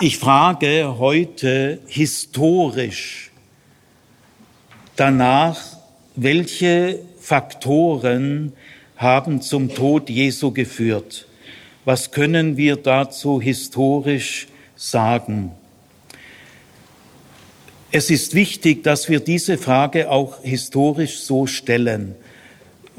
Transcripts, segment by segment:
Ich frage heute historisch danach, welche Faktoren haben zum Tod Jesu geführt. Was können wir dazu historisch sagen? Es ist wichtig, dass wir diese Frage auch historisch so stellen.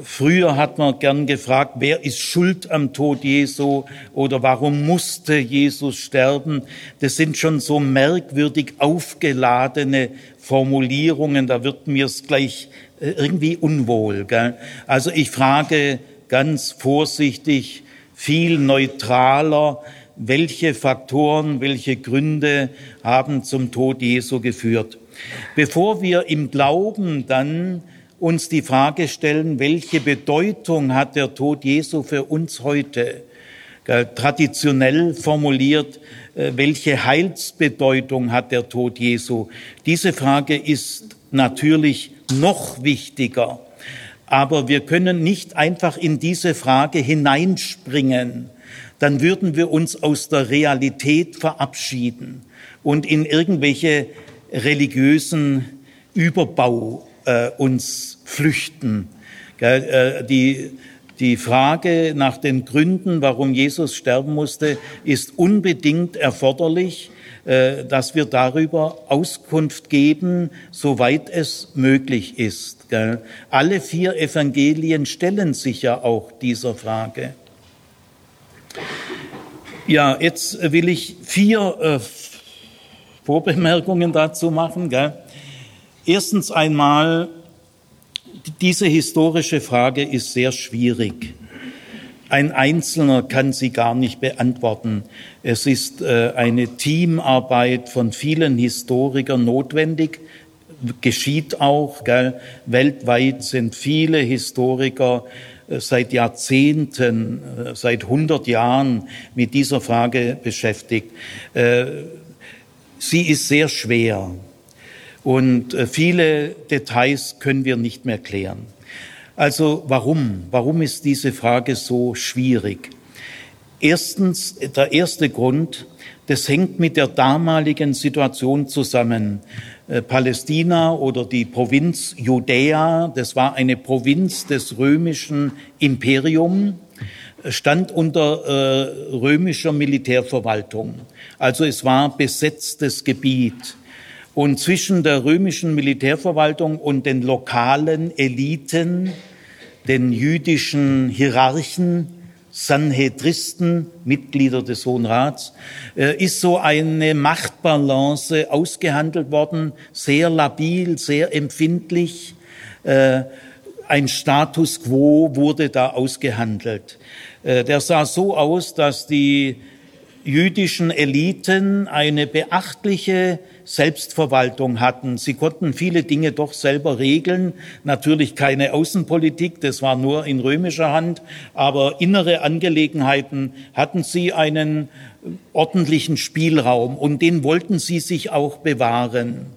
Früher hat man gern gefragt, wer ist schuld am Tod Jesu oder warum musste Jesus sterben? Das sind schon so merkwürdig aufgeladene Formulierungen, da wird mir es gleich äh, irgendwie unwohl. Gell? Also ich frage ganz vorsichtig, viel neutraler, welche Faktoren, welche Gründe haben zum Tod Jesu geführt. Bevor wir im Glauben dann uns die Frage stellen, welche Bedeutung hat der Tod Jesu für uns heute? Traditionell formuliert, äh, welche Heilsbedeutung hat der Tod Jesu? Diese Frage ist natürlich noch wichtiger. Aber wir können nicht einfach in diese Frage hineinspringen. Dann würden wir uns aus der Realität verabschieden und in irgendwelche religiösen Überbau äh, uns flüchten. Äh, die, die Frage nach den Gründen, warum Jesus sterben musste, ist unbedingt erforderlich, äh, dass wir darüber Auskunft geben, soweit es möglich ist. Alle vier Evangelien stellen sich ja auch dieser Frage. Ja, jetzt will ich vier äh, Vorbemerkungen dazu machen. Gell? Erstens einmal, diese historische Frage ist sehr schwierig. Ein Einzelner kann sie gar nicht beantworten. Es ist äh, eine Teamarbeit von vielen Historikern notwendig, geschieht auch. Gell? Weltweit sind viele Historiker äh, seit Jahrzehnten, äh, seit 100 Jahren mit dieser Frage beschäftigt. Sie ist sehr schwer. Und äh, viele Details können wir nicht mehr klären. Also warum? Warum ist diese Frage so schwierig? Erstens, der erste Grund, das hängt mit der damaligen Situation zusammen. Äh, Palästina oder die Provinz Judäa, das war eine Provinz des römischen Imperiums, stand unter äh, römischer Militärverwaltung. Also es war besetztes Gebiet. Und zwischen der römischen Militärverwaltung und den lokalen Eliten, den jüdischen Hierarchen, Sanhedristen, Mitglieder des Hohen Rats, äh, ist so eine Machtbalance ausgehandelt worden, sehr labil, sehr empfindlich. Äh, ein Status quo wurde da ausgehandelt. Äh, der sah so aus, dass die jüdischen Eliten eine beachtliche Selbstverwaltung hatten. Sie konnten viele Dinge doch selber regeln. Natürlich keine Außenpolitik, das war nur in römischer Hand, aber innere Angelegenheiten hatten sie einen ordentlichen Spielraum und den wollten sie sich auch bewahren.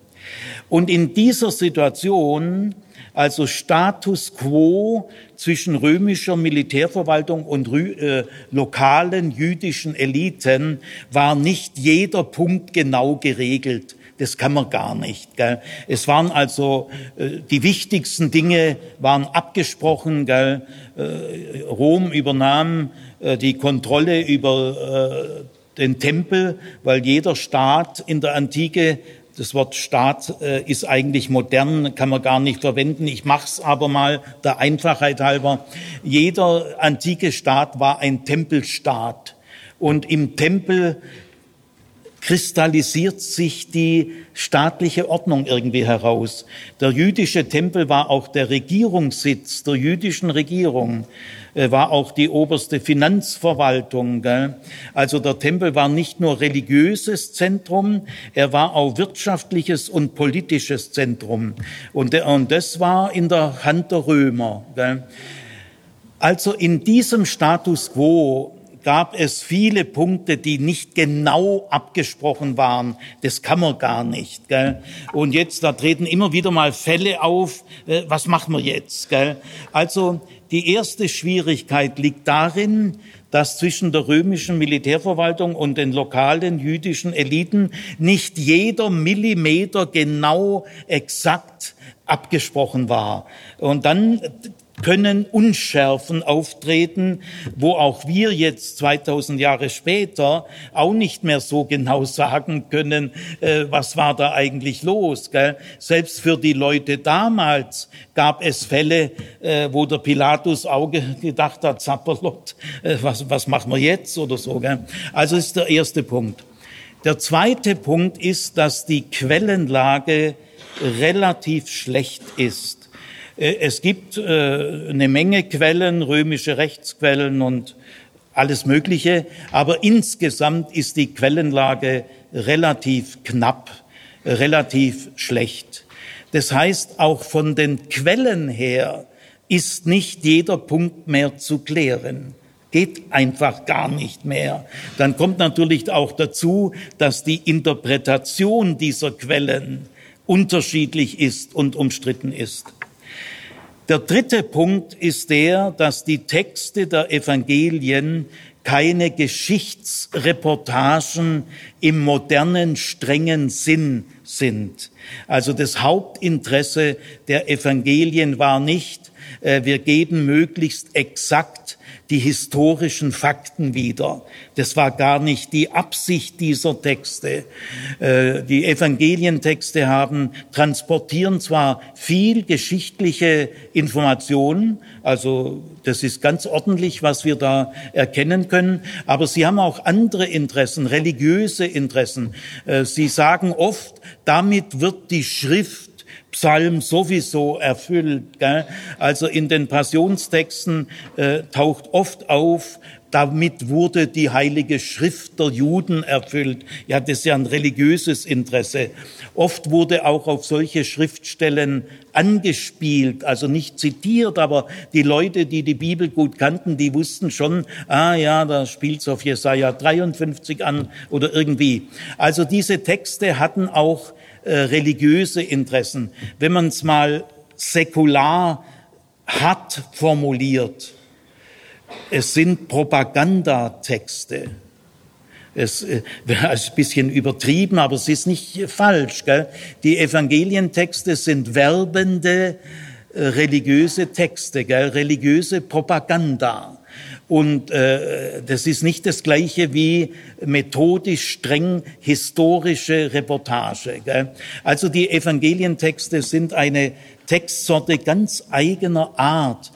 Und in dieser Situation also Status quo zwischen römischer Militärverwaltung und äh, lokalen jüdischen Eliten war nicht jeder Punkt genau geregelt. Das kann man gar nicht. Gell? Es waren also äh, die wichtigsten Dinge waren abgesprochen. Gell? Äh, Rom übernahm äh, die Kontrolle über äh, den Tempel, weil jeder Staat in der Antike das Wort Staat äh, ist eigentlich modern, kann man gar nicht verwenden. Ich mache es aber mal der Einfachheit halber. Jeder antike Staat war ein Tempelstaat. Und im Tempel kristallisiert sich die staatliche Ordnung irgendwie heraus. Der jüdische Tempel war auch der Regierungssitz der jüdischen Regierung, war auch die oberste Finanzverwaltung. Gell? Also der Tempel war nicht nur religiöses Zentrum, er war auch wirtschaftliches und politisches Zentrum. Und, und das war in der Hand der Römer. Gell? Also in diesem Status quo gab es viele Punkte, die nicht genau abgesprochen waren. Das kann man gar nicht. Gell? Und jetzt, da treten immer wieder mal Fälle auf. Äh, was machen wir jetzt? Gell? Also die erste Schwierigkeit liegt darin, dass zwischen der römischen Militärverwaltung und den lokalen jüdischen Eliten nicht jeder Millimeter genau exakt abgesprochen war. Und dann können Unschärfen auftreten, wo auch wir jetzt 2000 Jahre später auch nicht mehr so genau sagen können, äh, was war da eigentlich los. Gell? Selbst für die Leute damals gab es Fälle, äh, wo der Pilatus auch gedacht hat, Zapperlot, äh, was, was machen wir jetzt oder so. Gell? Also ist der erste Punkt. Der zweite Punkt ist, dass die Quellenlage relativ schlecht ist. Äh, es gibt äh, eine Menge Quellen, römische Rechtsquellen und alles Mögliche, aber insgesamt ist die Quellenlage relativ knapp, relativ schlecht. Das heißt, auch von den Quellen her ist nicht jeder Punkt mehr zu klären. Geht einfach gar nicht mehr. Dann kommt natürlich auch dazu, dass die Interpretation dieser Quellen unterschiedlich ist und umstritten ist. Der dritte Punkt ist der, dass die Texte der Evangelien keine Geschichtsreportagen im modernen, strengen Sinn sind. Also das Hauptinteresse der Evangelien war nicht, äh, wir geben möglichst exakt die historischen Fakten wieder. Das war gar nicht die Absicht dieser Texte. Äh, die Evangelientexte haben, transportieren zwar viel geschichtliche Informationen, also das ist ganz ordentlich, was wir da erkennen können, aber sie haben auch andere Interessen, religiöse Interessen. Äh, sie sagen oft, damit wird die Schrift Psalm sowieso erfüllt. Gell? Also in den Passionstexten äh, taucht oft auf, damit wurde die heilige Schrift der Juden erfüllt. Ja, das ist ja ein religiöses Interesse. Oft wurde auch auf solche Schriftstellen angespielt, also nicht zitiert, aber die Leute, die die Bibel gut kannten, die wussten schon, ah ja, da spielt es auf Jesaja 53 an oder irgendwie. Also diese Texte hatten auch äh, religiöse Interessen. Wenn man es mal säkular hat formuliert, es sind Propagandatexte. Es äh, wäre ein bisschen übertrieben, aber es ist nicht falsch. Gell? Die Evangelientexte sind werbende äh, religiöse Texte, gell? religiöse Propaganda. Und äh, das ist nicht das Gleiche wie methodisch streng historische Reportage. Gell? Also die Evangelientexte sind eine Textsorte ganz eigener Art.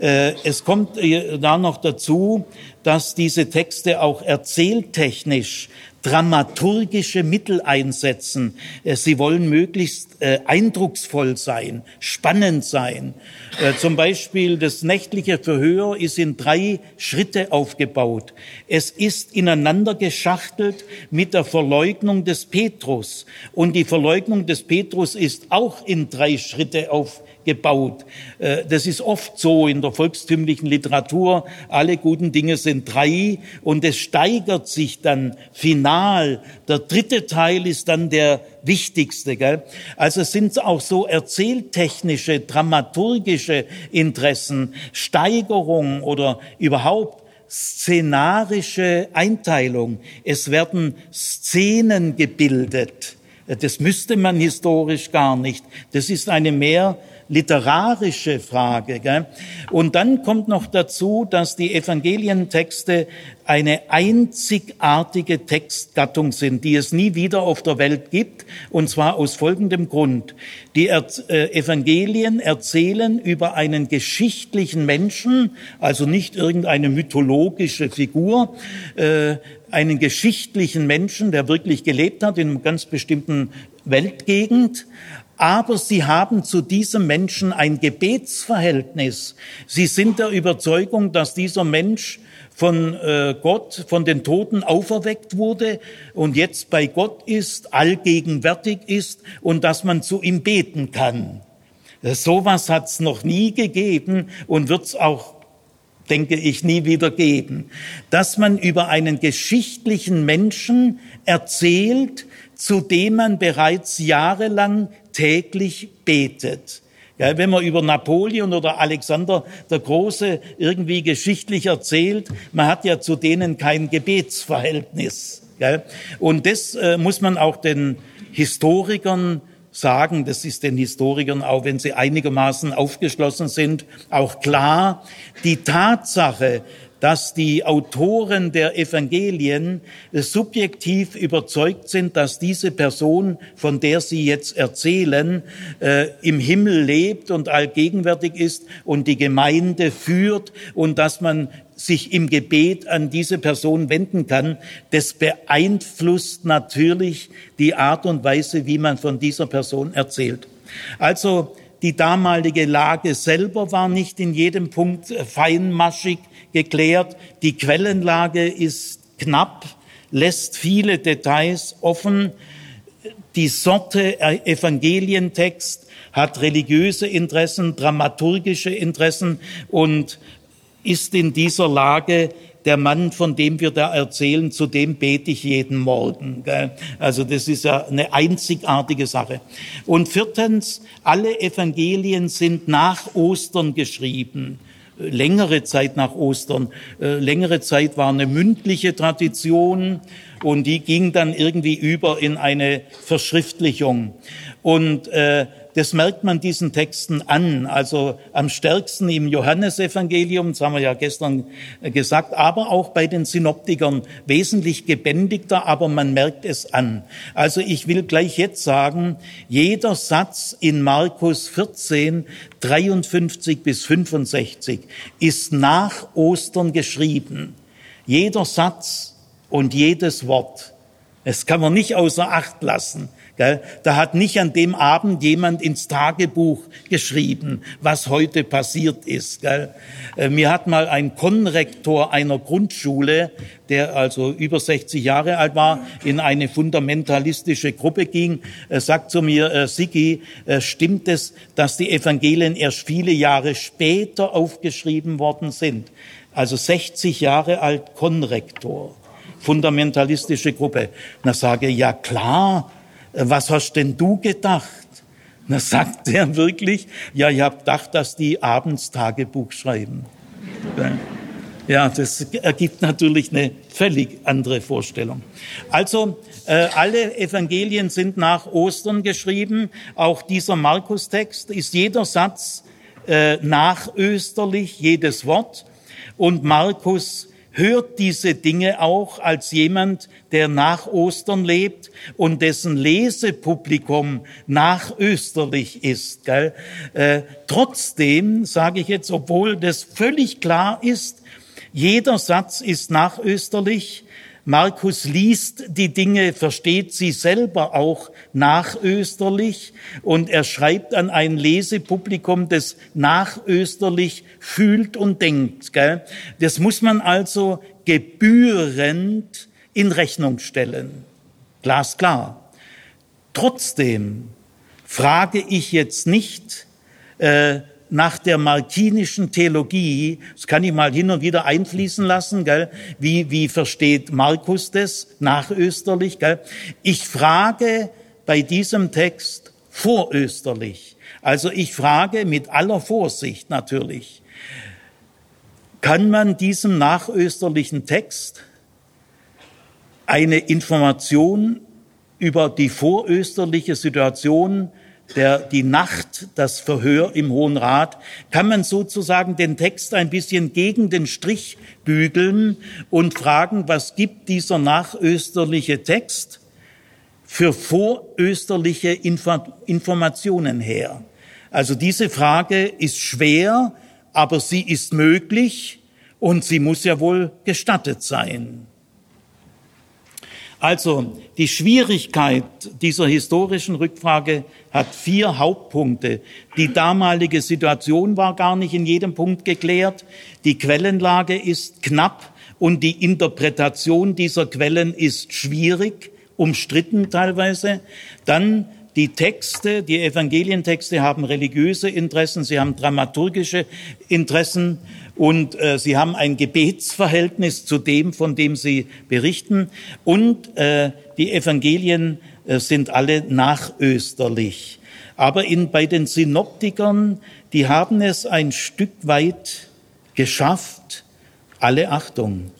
Äh, es kommt äh, da noch dazu, dass diese Texte auch erzähltechnisch dramaturgische Mittel einsetzen. Äh, sie wollen möglichst äh, eindrucksvoll sein, spannend sein. Äh, zum Beispiel das nächtliche Verhör ist in drei Schritte aufgebaut. Es ist ineinander geschachtelt mit der Verleugnung des Petrus. Und die Verleugnung des Petrus ist auch in drei Schritte aufgebaut gebaut. Äh, das ist oft so in der volkstümlichen Literatur. Alle guten Dinge sind drei und es steigert sich dann final. Der dritte Teil ist dann der wichtigste. Gell? Also es sind auch so erzähltechnische, dramaturgische Interessen, Steigerung oder überhaupt szenarische Einteilung. Es werden Szenen gebildet. Das müsste man historisch gar nicht. Das ist eine mehr literarische Frage. Gell? Und dann kommt noch dazu, dass die Evangelientexte eine einzigartige Textgattung sind, die es nie wieder auf der Welt gibt, und zwar aus folgendem Grund. Die äh, Evangelien erzählen über einen geschichtlichen Menschen, also nicht irgendeine mythologische Figur, äh, einen geschichtlichen Menschen, der wirklich gelebt hat in einer ganz bestimmten Weltgegend, aber sie haben zu diesem Menschen ein Gebetsverhältnis. Sie sind der Überzeugung, dass dieser Mensch von äh, Gott, von den Toten auferweckt wurde und jetzt bei Gott ist, allgegenwärtig ist und dass man zu ihm beten kann. Sowas hat es noch nie gegeben und wird es auch denke ich, nie wieder geben, dass man über einen geschichtlichen Menschen erzählt, zu dem man bereits jahrelang täglich betet. Ja, wenn man über Napoleon oder Alexander der Große irgendwie geschichtlich erzählt, man hat ja zu denen kein Gebetsverhältnis. Ja. Und das äh, muss man auch den Historikern sagen, das ist den Historikern, auch wenn sie einigermaßen aufgeschlossen sind, auch klar, die Tatsache, dass die Autoren der Evangelien subjektiv überzeugt sind, dass diese Person, von der sie jetzt erzählen, äh, im Himmel lebt und allgegenwärtig ist und die Gemeinde führt und dass man sich im Gebet an diese Person wenden kann, das beeinflusst natürlich die Art und Weise, wie man von dieser Person erzählt. Also die damalige Lage selber war nicht in jedem Punkt feinmaschig geklärt. Die Quellenlage ist knapp, lässt viele Details offen. Die Sorte Evangelientext hat religiöse Interessen, dramaturgische Interessen und ist in dieser Lage der Mann, von dem wir da erzählen, zu dem bete ich jeden Morgen. Also das ist ja eine einzigartige Sache. Und viertens, alle Evangelien sind nach Ostern geschrieben längere Zeit nach Ostern. Äh, längere Zeit war eine mündliche Tradition und die ging dann irgendwie über in eine Verschriftlichung. Und äh, das merkt man diesen Texten an. Also am stärksten im Johannesevangelium, das haben wir ja gestern gesagt, aber auch bei den Synoptikern wesentlich gebändigter, aber man merkt es an. Also ich will gleich jetzt sagen, jeder Satz in Markus 14, 53 bis 65 ist nach Ostern geschrieben. Jeder Satz und jedes Wort. Es kann man nicht außer Acht lassen. Da hat nicht an dem Abend jemand ins Tagebuch geschrieben, was heute passiert ist. Äh, mir hat mal ein Konrektor einer Grundschule, der also über 60 Jahre alt war, in eine fundamentalistische Gruppe ging, äh, sagt zu mir, äh, Sigi, stimmt es, dass die Evangelien erst viele Jahre später aufgeschrieben worden sind? Also 60 Jahre alt Konrektor fundamentalistische Gruppe. Na sage, ja klar, was hast denn du gedacht? Na sagt er wirklich, ja, ich habe gedacht, dass die abends Tagebuch schreiben. Ja, das ergibt natürlich eine völlig andere Vorstellung. Also äh, alle Evangelien sind nach Ostern geschrieben. Auch dieser Markus-Text ist jeder Satz äh, nachösterlich, jedes Wort. Und Markus hört diese Dinge auch als jemand, der nach Ostern lebt und dessen Lesepublikum nachösterlich ist. Gell? Äh, trotzdem sage ich jetzt, obwohl das völlig klar ist, jeder Satz ist nachösterlich, Markus liest die Dinge, versteht sie selber auch nachösterlich und er schreibt an ein Lesepublikum, das nachösterlich fühlt und denkt. Gell? Das muss man also gebührend in Rechnung stellen. Glasklar. Trotzdem frage ich jetzt nicht, äh, nach der markinischen Theologie, das kann ich mal hin und wieder einfließen lassen, gell? Wie, wie versteht Markus das nachösterlich? Gell? Ich frage bei diesem Text vorösterlich. Also ich frage mit aller Vorsicht natürlich, kann man diesem nachösterlichen Text eine Information über die vorösterliche Situation der, die Nacht, das Verhör im Hohen Rat, kann man sozusagen den Text ein bisschen gegen den Strich bügeln und fragen, was gibt dieser nachösterliche Text für vorösterliche Informationen her? Also diese Frage ist schwer, aber sie ist möglich und sie muss ja wohl gestattet sein. Also die Schwierigkeit dieser historischen Rückfrage hat vier Hauptpunkte. Die damalige Situation war gar nicht in jedem Punkt geklärt. Die Quellenlage ist knapp und die Interpretation dieser Quellen ist schwierig, umstritten teilweise. Dann Die Texte, die Evangelientexte haben religiöse Interessen, sie haben dramaturgische Interessen und äh, sie haben ein Gebetsverhältnis zu dem, von dem sie berichten. Und äh, die Evangelien äh, sind alle nachösterlich. Aber in, bei den Synoptikern, die haben es ein Stück weit geschafft, alle Achtung,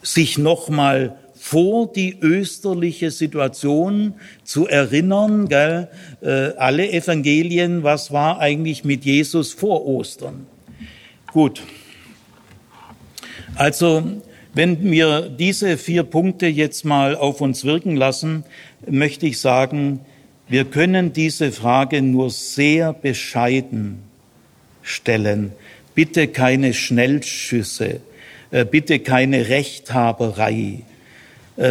sich nochmal vor die österliche Situation zu erinnern, gell, äh, alle Evangelien, was war eigentlich mit Jesus vor Ostern? Gut. Also, wenn wir diese vier Punkte jetzt mal auf uns wirken lassen, möchte ich sagen, wir können diese Frage nur sehr bescheiden stellen. Bitte keine Schnellschüsse, äh, bitte keine Rechthaberei,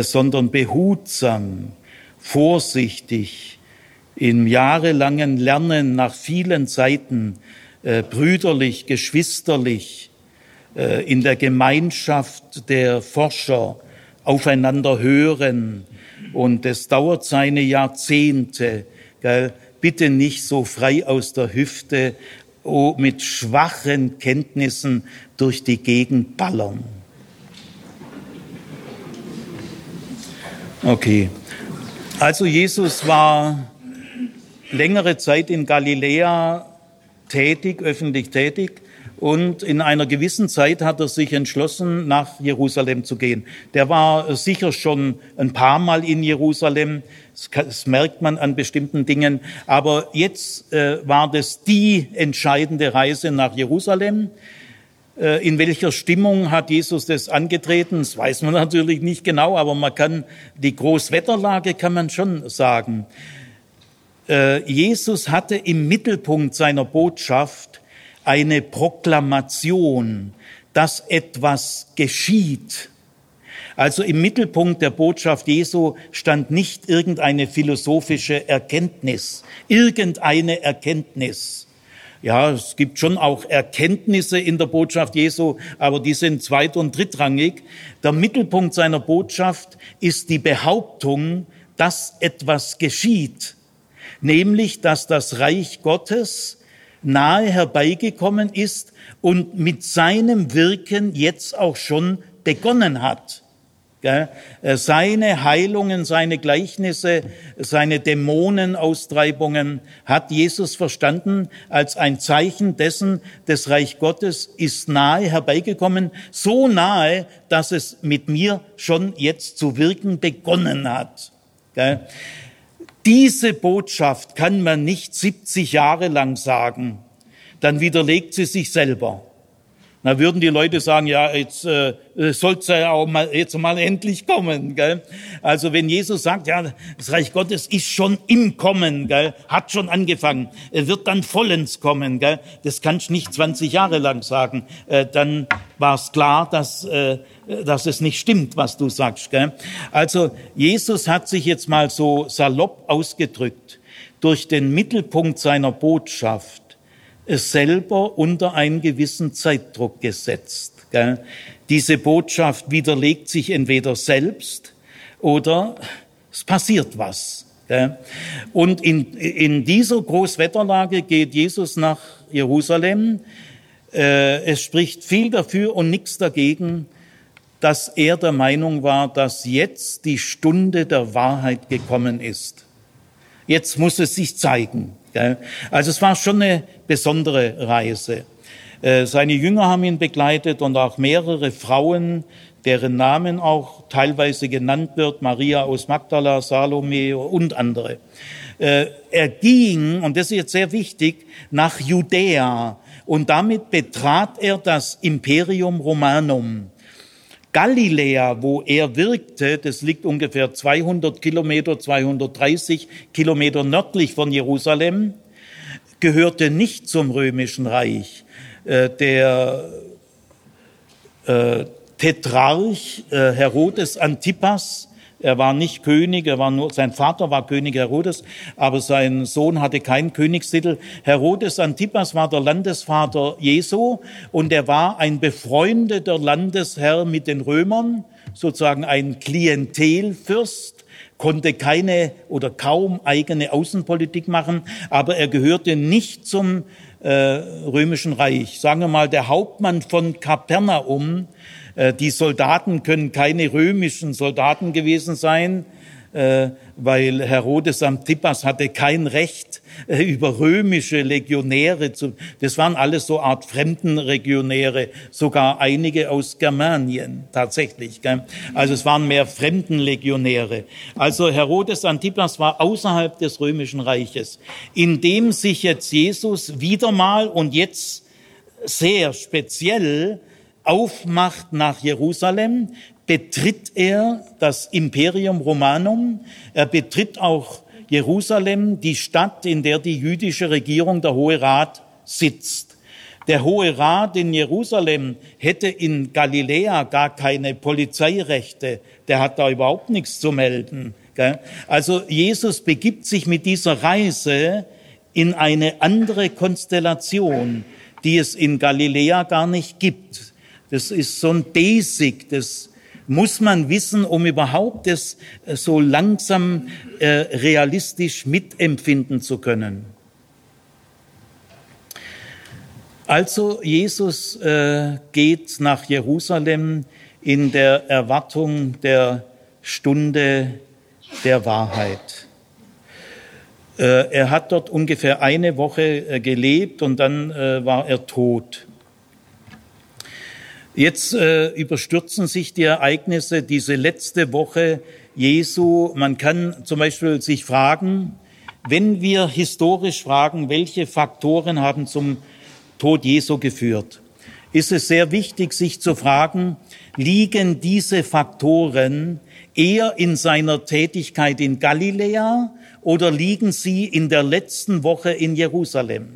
sondern behutsam, vorsichtig, im jahrelangen Lernen nach vielen Zeiten, äh, brüderlich, geschwisterlich, in der Gemeinschaft der Forscher aufeinander hören. Und es dauert seine Jahrzehnte. Gell? Bitte nicht so frei aus der Hüfte oh, mit schwachen Kenntnissen durch die Gegend ballern. Okay. Also Jesus war längere Zeit in Galiläa tätig, öffentlich tätig. Und in einer gewissen Zeit hat er sich entschlossen, nach Jerusalem zu gehen. Der war sicher schon ein paar Mal in Jerusalem. Das merkt man an bestimmten Dingen. Aber jetzt äh, war das die entscheidende Reise nach Jerusalem. Äh, in welcher Stimmung hat Jesus das angetreten? Das weiß man natürlich nicht genau, aber man kann die Großwetterlage kann man schon sagen. Äh, Jesus hatte im Mittelpunkt seiner Botschaft eine Proklamation, dass etwas geschieht. Also im Mittelpunkt der Botschaft Jesu stand nicht irgendeine philosophische Erkenntnis, irgendeine Erkenntnis, ja, es gibt schon auch Erkenntnisse in der Botschaft Jesu, aber die sind zweit- und drittrangig. Der Mittelpunkt seiner Botschaft ist die Behauptung, dass etwas geschieht, nämlich dass das Reich Gottes nahe herbeigekommen ist und mit seinem Wirken jetzt auch schon begonnen hat. Äh, seine Heilungen, seine Gleichnisse, seine Dämonenaustreibungen hat Jesus verstanden als ein Zeichen dessen, das Reich Gottes ist nahe herbeigekommen, so nahe, dass es mit mir schon jetzt zu wirken begonnen hat. Diese Botschaft kann man nicht 70 Jahre lang sagen, dann widerlegt sie sich selber. Da würden die Leute sagen, ja, jetzt äh, soll es ja auch mal, jetzt mal endlich kommen. Gell? Also wenn Jesus sagt, ja, das Reich Gottes ist schon im Kommen, gell? hat schon angefangen, er wird dann vollends kommen. Gell? Das kannst du nicht 20 Jahre lang sagen. Äh, dann war es klar, dass, äh, dass es nicht stimmt, was du sagst. Gell? Also Jesus hat sich jetzt mal so salopp ausgedrückt durch den Mittelpunkt seiner Botschaft selber unter einen gewissen Zeitdruck gesetzt. Gell? Diese Botschaft widerlegt sich entweder selbst oder es passiert was. Gell? Und in, in dieser Großwetterlage geht Jesus nach Jerusalem. Äh, es spricht viel dafür und nichts dagegen, dass er der Meinung war, dass jetzt die Stunde der Wahrheit gekommen ist. Jetzt muss es sich zeigen. Also es war schon eine besondere Reise. Äh, seine Jünger haben ihn begleitet und auch mehrere Frauen, deren Namen auch teilweise genannt wird, Maria aus Magdala, Salome und andere. Äh, er ging, und das ist jetzt sehr wichtig, nach Judäa und damit betrat er das Imperium Romanum. Galiläa, wo er wirkte, das liegt ungefähr 200 Kilometer, 230 Kilometer nördlich von Jerusalem, gehörte nicht zum römischen Reich. Äh, der äh, Tetrarch äh, Herodes Antipas er war nicht König, er war nur, sein Vater war König Herodes, aber sein Sohn hatte keinen Königstitel. Herodes Antipas war der Landesvater Jesu und er war ein befreundeter Landesherr mit den Römern, sozusagen ein Klientelfürst. konnte keine oder kaum eigene Außenpolitik machen, aber er gehörte nicht zum äh, römischen Reich. Sagen wir mal, der Hauptmann von Kapernaum, die Soldaten können keine römischen Soldaten gewesen sein, äh, weil Herodes Antipas hatte kein Recht äh, über römische Legionäre zu, das waren alles so Art Fremdenlegionäre, sogar einige aus Germanien tatsächlich. Also es waren mehr Fremdenlegionäre. Also Herodes Antipas war außerhalb des römischen Reiches, in dem sich jetzt Jesus wieder mal und jetzt sehr speziell aufmacht nach Jerusalem, betritt er das Imperium Romanum, er betritt auch Jerusalem, die Stadt, in der die jüdische Regierung, der Hohe Rat, sitzt. Der Hohe Rat in Jerusalem hätte in Galiläa gar keine Polizeirechte, der hat da überhaupt nichts zu melden. Also Jesus begibt sich mit dieser Reise in eine andere Konstellation, die es in Galiläa gar nicht gibt. Das ist so ein Basic, das muss man wissen, um überhaupt das äh, so langsam äh, realistisch mitempfinden zu können. Also Jesus äh, geht nach Jerusalem in der Erwartung der Stunde der Wahrheit. Äh, er hat dort ungefähr eine Woche äh, gelebt und dann war er tot. Jetzt äh, überstürzen sich die Ereignisse diese letzte Woche Jesu. Man kann zum Beispiel sich fragen, wenn wir historisch fragen, welche Faktoren haben zum Tod Jesu geführt, ist es sehr wichtig, sich zu fragen, liegen diese Faktoren eher in seiner Tätigkeit in Galiläa oder liegen sie in der letzten Woche in Jerusalem?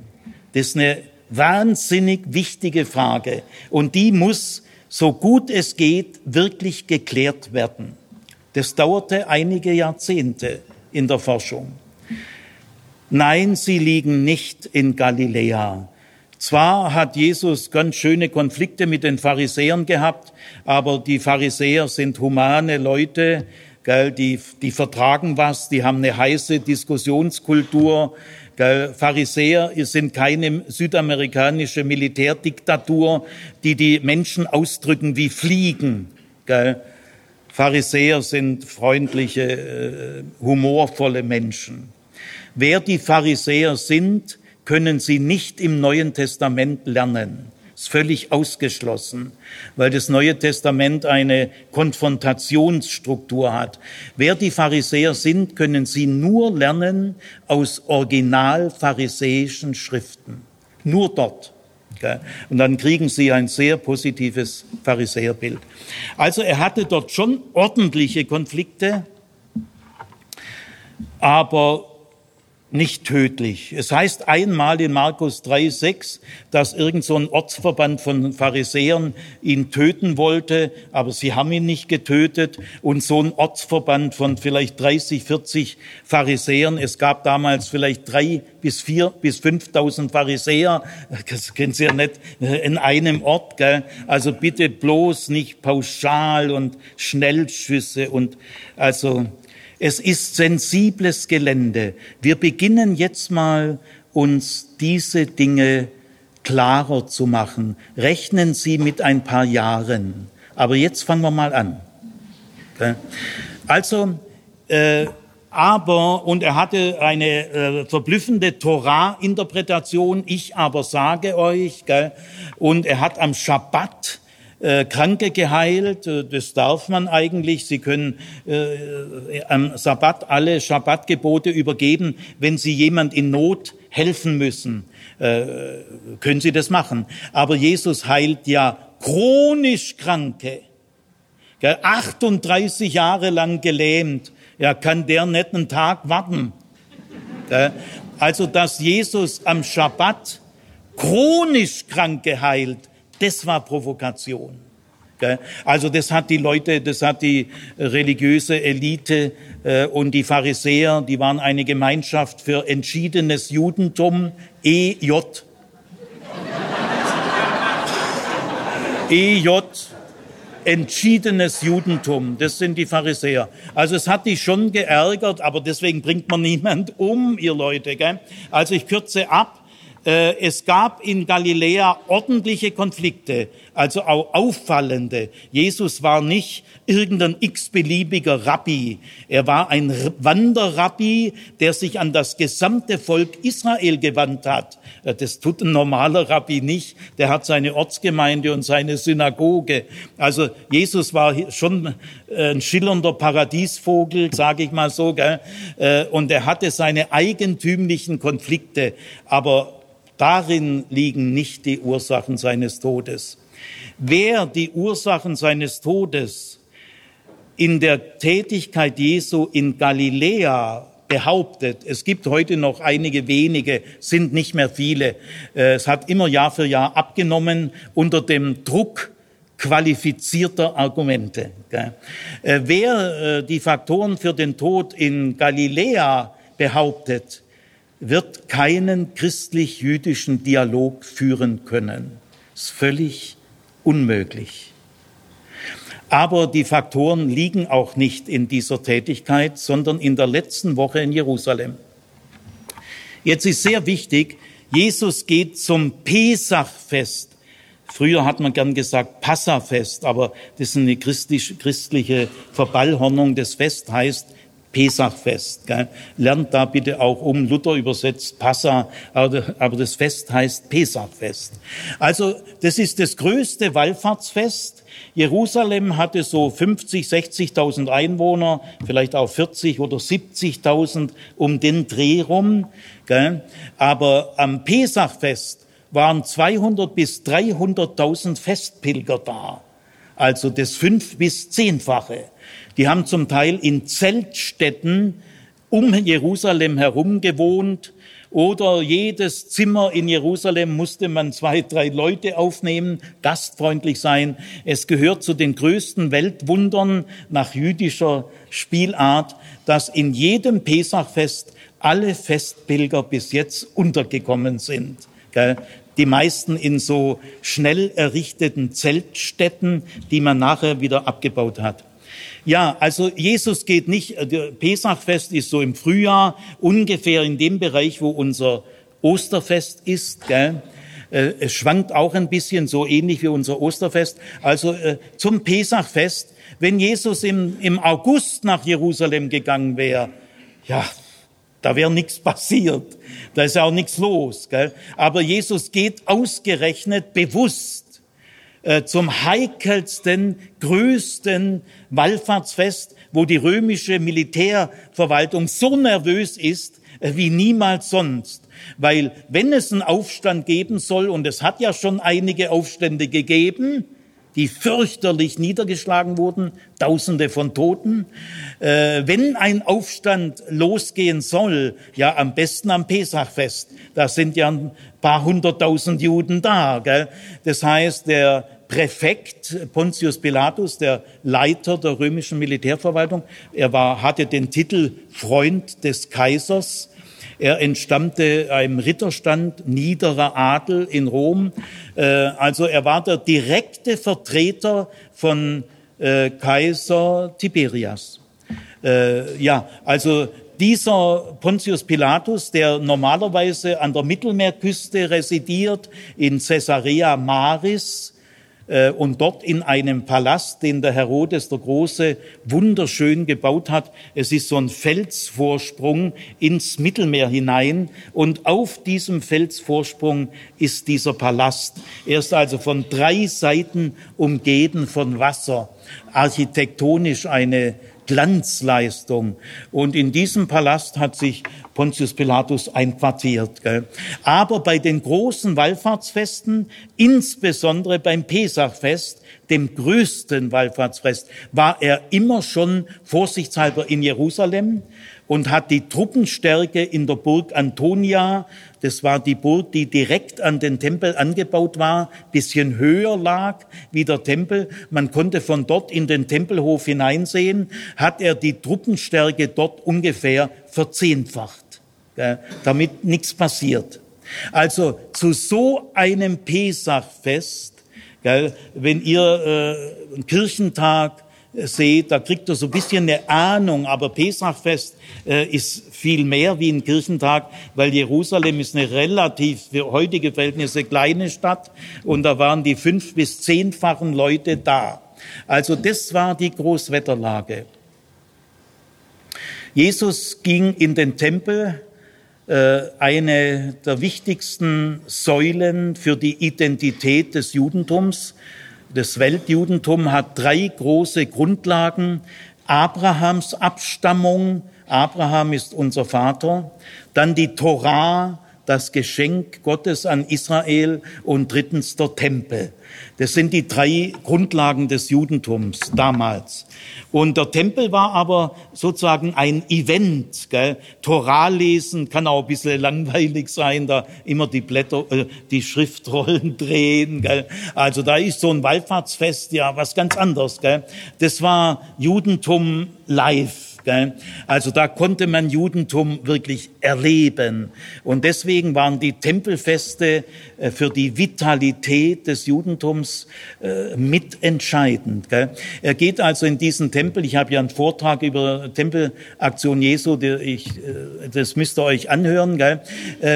Das ist eine wahnsinnig wichtige Frage. Und die muss, so gut es geht, wirklich geklärt werden. Das dauerte einige Jahrzehnte in der Forschung. Nein, sie liegen nicht in Galiläa. Zwar hat Jesus ganz schöne Konflikte mit den Pharisäern gehabt, aber die Pharisäer sind humane Leute, gell, die, die vertragen was, die haben eine heiße Diskussionskultur, Gell? Pharisäer sind keine südamerikanische Militärdiktatur, die die Menschen ausdrücken wie Fliegen. Gell? Pharisäer sind freundliche, äh, humorvolle Menschen. Wer die Pharisäer sind, können sie nicht im Neuen Testament lernen ist völlig ausgeschlossen, weil das Neue Testament eine Konfrontationsstruktur hat. Wer die Pharisäer sind, können sie nur lernen aus original pharisäischen Schriften. Nur dort. Und dann kriegen sie ein sehr positives Pharisäerbild. Also er hatte dort schon ordentliche Konflikte, aber nicht tödlich. Es heißt einmal in Markus 3,6, dass irgend so ein Ortsverband von Pharisäern ihn töten wollte, aber sie haben ihn nicht getötet. Und so ein Ortsverband von vielleicht 30, 40 Pharisäern, es gab damals vielleicht drei bis vier bis 5.000 Pharisäer, das kennen Sie ja nicht, in einem Ort. Gell? Also bitte bloß nicht pauschal und Schnellschüsse und also es ist sensibles Gelände. Wir beginnen jetzt mal, uns diese Dinge klarer zu machen. Rechnen Sie mit ein paar Jahren. Aber jetzt fangen wir mal an. Also, äh, aber, und er hatte eine äh, verblüffende Torah-Interpretation, ich aber sage euch, gell, und er hat am Schabbat äh, Kranke geheilt. Äh, das darf man eigentlich. Sie können äh, am Sabbat alle Schabbatgebote übergeben, wenn Sie jemand in Not helfen müssen. Äh, können Sie das machen. Aber Jesus heilt ja chronisch Kranke. 38 Jahre lang gelähmt. Ja, kann der nicht einen Tag warten. Also, dass Jesus am Schabbat chronisch Kranke heilt, das war Provokation. Also das hat die Leute, das hat die religiöse Elite äh, und die Pharisäer, die waren eine Gemeinschaft für entschiedenes Judentum, EJ. EJ, entschiedenes Judentum. Das sind die Pharisäer. Also es hat die schon geärgert, aber deswegen bringt man niemand um, ihr Leute. Gell? Also ich kürze ab. Äh, es gab in Galiläa ordentliche Konflikte, also auch auffallende. Jesus war nicht irgendein x-beliebiger Rabbi. Er war ein Wanderrabbi, der sich an das gesamte Volk Israel gewandt hat. Äh, das tut ein normaler Rabbi nicht. Der hat seine Ortsgemeinde und seine Synagoge. Also Jesus war schon äh, ein schillernder Paradiesvogel, sage ich mal so. Gell? Und er hatte seine eigentümlichen Konflikte. Aber Darin liegen nicht die Ursachen seines Todes. Wer die Ursachen seines Todes in der Tätigkeit Jesu in Galiläa behauptet, es gibt heute noch einige wenige, sind nicht mehr viele, äh, es hat immer Jahr für Jahr abgenommen unter dem Druck qualifizierter Argumente. Äh, wer äh, die Faktoren für den Tod in Galiläa behauptet, wird keinen christlich-jüdischen Dialog führen können. Das ist völlig unmöglich. Aber die Faktoren liegen auch nicht in dieser Tätigkeit, sondern in der letzten Woche in Jerusalem. Jetzt ist sehr wichtig, Jesus geht zum Pesachfest. Früher hat man gern gesagt Passafest, aber das ist eine christliche Verballhornung. Das Fest heißt Pesachfest. Gell? Lernt da bitte auch um. Luther übersetzt Passa, aber das Fest heißt Pesachfest. Also das ist das größte Wallfahrtsfest. Jerusalem hatte so 50, 60.000 Einwohner, vielleicht auch 40 oder 70.000 um den Dreh rum. Gell? Aber am Pesachfest waren 200 bis 300.000 Festpilger da. Also das fünf bis zehnfache. Die haben zum Teil in Zeltstätten um Jerusalem herum gewohnt oder jedes Zimmer in Jerusalem musste man zwei, drei Leute aufnehmen, gastfreundlich sein. Es gehört zu den größten Weltwundern nach jüdischer Spielart, dass in jedem Pesachfest alle Festpilger bis jetzt untergekommen sind. Die meisten in so schnell errichteten Zeltstätten, die man nachher wieder abgebaut hat. Ja, also Jesus geht nicht, äh, Pesachfest ist so im Frühjahr, ungefähr in dem Bereich, wo unser Osterfest ist. Gell? Äh, es schwankt auch ein bisschen, so ähnlich wie unser Osterfest. Also äh, zum Pesachfest, wenn Jesus im, im August nach Jerusalem gegangen wäre, ja, da wäre nichts passiert. Da ist auch nichts los. Gell? Aber Jesus geht ausgerechnet bewusst äh, zum heikelsten, größten Wallfahrtsfest, wo die römische Militärverwaltung so nervös ist wie niemals sonst. Weil wenn es einen Aufstand geben soll, und es hat ja schon einige Aufstände gegeben, die fürchterlich niedergeschlagen wurden, Tausende von Toten. Äh, wenn ein Aufstand losgehen soll, ja am besten am Pesachfest, da sind ja paar hunderttausend Juden da. Gell? Das heißt, der Präfekt Pontius Pilatus, der Leiter der römischen Militärverwaltung, er war, hatte den Titel Freund des Kaisers. Er entstammte einem Ritterstand niederer Adel in Rom. Äh, also er war der direkte Vertreter von äh, Kaiser Tiberias. Äh, ja, also dieser Pontius Pilatus, der normalerweise an der Mittelmeerküste residiert, in Caesarea Maris, äh, und dort in einem Palast, den der Herodes der Große wunderschön gebaut hat. Es ist so ein Felsvorsprung ins Mittelmeer hinein und auf diesem Felsvorsprung ist dieser Palast. Er ist also von drei Seiten umgeben von Wasser. Architektonisch eine Glanzleistung. Und in diesem Palast hat sich Pontius Pilatus einquartiert. Gell? Aber bei den großen Wallfahrtsfesten, insbesondere beim Pesachfest, dem größten Wallfahrtsfest, war er immer schon vorsichtshalber in Jerusalem und hat die Truppenstärke in der Burg Antonia, das war die Burg, die direkt an den Tempel angebaut war, bisschen höher lag wie der Tempel. Man konnte von dort in den Tempelhof hineinsehen, hat er die Truppenstärke dort ungefähr verzehnfacht, damit nichts passiert. Also zu so einem Pesachfest? Wenn ihr äh, einen Kirchentag seht, da kriegt ihr so ein bisschen eine Ahnung, aber Pesachfest äh, ist viel mehr wie ein Kirchentag, weil Jerusalem ist eine relativ für heutige Verhältnisse kleine Stadt und da waren die fünf bis zehnfachen Leute da. Also das war die Großwetterlage. Jesus ging in den Tempel, äh, eine der wichtigsten Säulen für die Identität des Judentums. Das Weltjudentum hat drei große Grundlagen. Abrahams Abstammung, Abraham ist unser Vater, dann die Torah, das Geschenk Gottes an Israel und drittens der Tempel. Das sind die drei Grundlagen des Judentums damals. Und der Tempel war aber sozusagen ein Event. Gell? Torah lesen kann auch ein bisschen langweilig sein, da immer die Blätter, äh, die Schriftrollen drehen. Gell? Also da ist so ein Wallfahrtsfest ja was ganz anderes. Gell? Das war Judentum live. Also da konnte man Judentum wirklich erleben. Und deswegen waren die Tempelfeste äh, für die Vitalität des Judentums äh, mitentscheidend. Er geht also in diesen Tempel. Ich habe ja einen Vortrag über Tempelaktion Jesu, ich, äh, das müsst ihr euch anhören.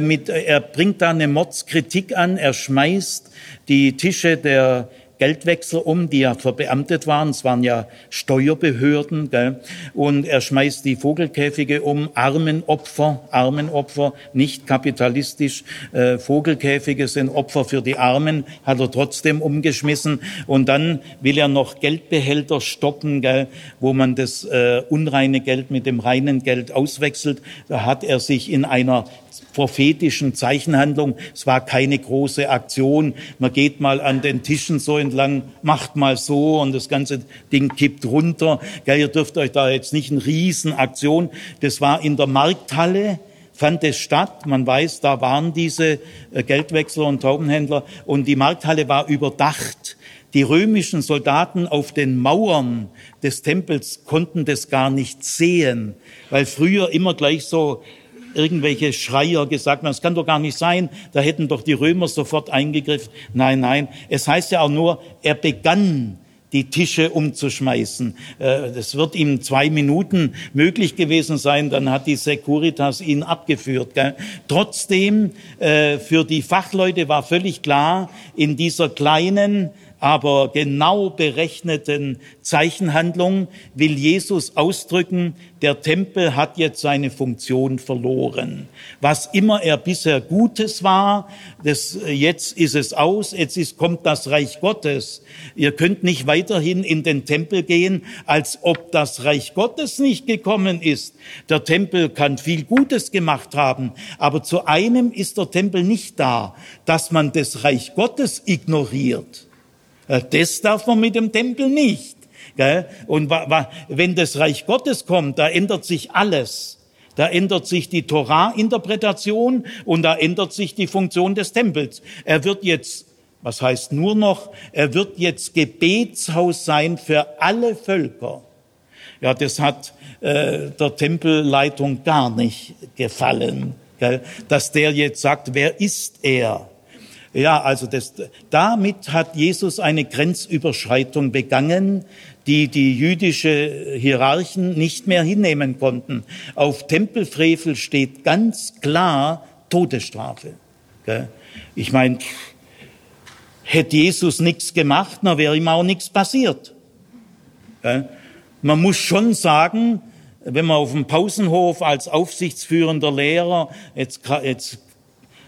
Mit, er bringt da eine Mordskritik an. Er schmeißt die Tische der Geldwechsler um, die ja verbeamtet waren. Es waren ja Steuerbehörden. Gell? Und er schmeißt die Vogelkäfige um. Armenopfer, Armenopfer, nicht kapitalistisch. Äh, Vogelkäfige sind Opfer für die Armen, hat er trotzdem umgeschmissen. Und dann will er noch Geldbehälter stoppen, gell? wo man das äh, unreine Geld mit dem reinen Geld auswechselt. Da hat er sich in einer prophetischen Zeichenhandlung. Es war keine große Aktion. Man geht mal an den Tischen so entlang, macht mal so und das ganze Ding kippt runter. Ja, ihr dürft euch da jetzt nicht eine Riesenaktion. Das war in der Markthalle fand es statt. Man weiß, da waren diese äh, Geldwechsler und Taubenhändler und die Markthalle war überdacht. Die römischen Soldaten auf den Mauern des Tempels konnten das gar nicht sehen, weil früher immer gleich so irgendwelche Schreier gesagt haben, das kann doch gar nicht sein, da hätten doch die Römer sofort eingegriffen. Nein, nein, es heißt ja auch nur, er begann die Tische umzuschmeißen. Äh, das wird ihm zwei Minuten möglich gewesen sein, dann hat die Securitas ihn abgeführt. Trotzdem, äh, für die Fachleute war völlig klar, in dieser kleinen aber genau berechneten Zeichenhandlung will Jesus ausdrücken, der Tempel hat jetzt seine Funktion verloren. Was immer er bisher Gutes war, das, jetzt ist es aus, jetzt ist, kommt das Reich Gottes. Ihr könnt nicht weiterhin in den Tempel gehen, als ob das Reich Gottes nicht gekommen ist. Der Tempel kann viel Gutes gemacht haben, aber zu einem ist der Tempel nicht da, dass man das Reich Gottes ignoriert. Äh, das darf man mit dem Tempel nicht. Und wenn das Reich Gottes kommt, da ändert sich alles. Da ändert sich die Torah-Interpretation und da ändert sich die Funktion des Tempels. Er wird jetzt, was heißt nur noch, er wird jetzt Gebetshaus sein für alle Völker. Ja, das hat äh, der Tempelleitung gar nicht gefallen, gell? dass der jetzt sagt, wer ist er? Ja, also das, damit hat Jesus eine Grenzüberschreitung begangen, die die jüdische Hierarchen nicht mehr hinnehmen konnten. Auf Tempelfrevel steht ganz klar Todesstrafe. Ich meine, hätte Jesus nichts gemacht, dann wäre ihm auch nichts passiert. Man muss schon sagen, wenn man auf dem Pausenhof als aufsichtsführender Lehrer, jetzt, jetzt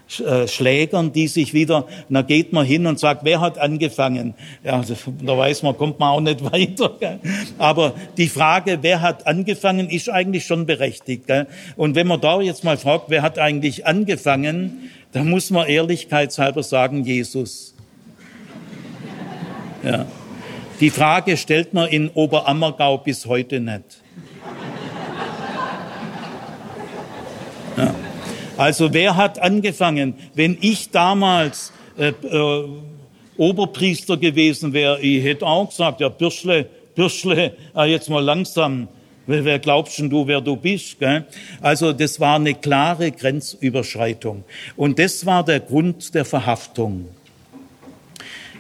Schlägern, die sich wieder, da geht man hin und sagt, wer hat angefangen? Ja, da weiß man, kommt man auch nicht weiter. Gell? Aber die Frage, wer hat angefangen, ist eigentlich schon berechtigt. Gell? Und wenn man da jetzt mal fragt, wer hat eigentlich angefangen, dann muss man ehrlichkeitshalber sagen, Jesus. Ja. Die Frage stellt man in Oberammergau bis heute nicht. Also wer hat angefangen? Wenn ich damals äh, äh, Oberpriester gewesen wäre, ich hätte auch gesagt, ja, Bürschle, Bürschle, ah, jetzt mal langsam. Wer, wer glaubst denn du, wer du bist? Gell? Also das war eine klare Grenzüberschreitung. Und das war der Grund der Verhaftung.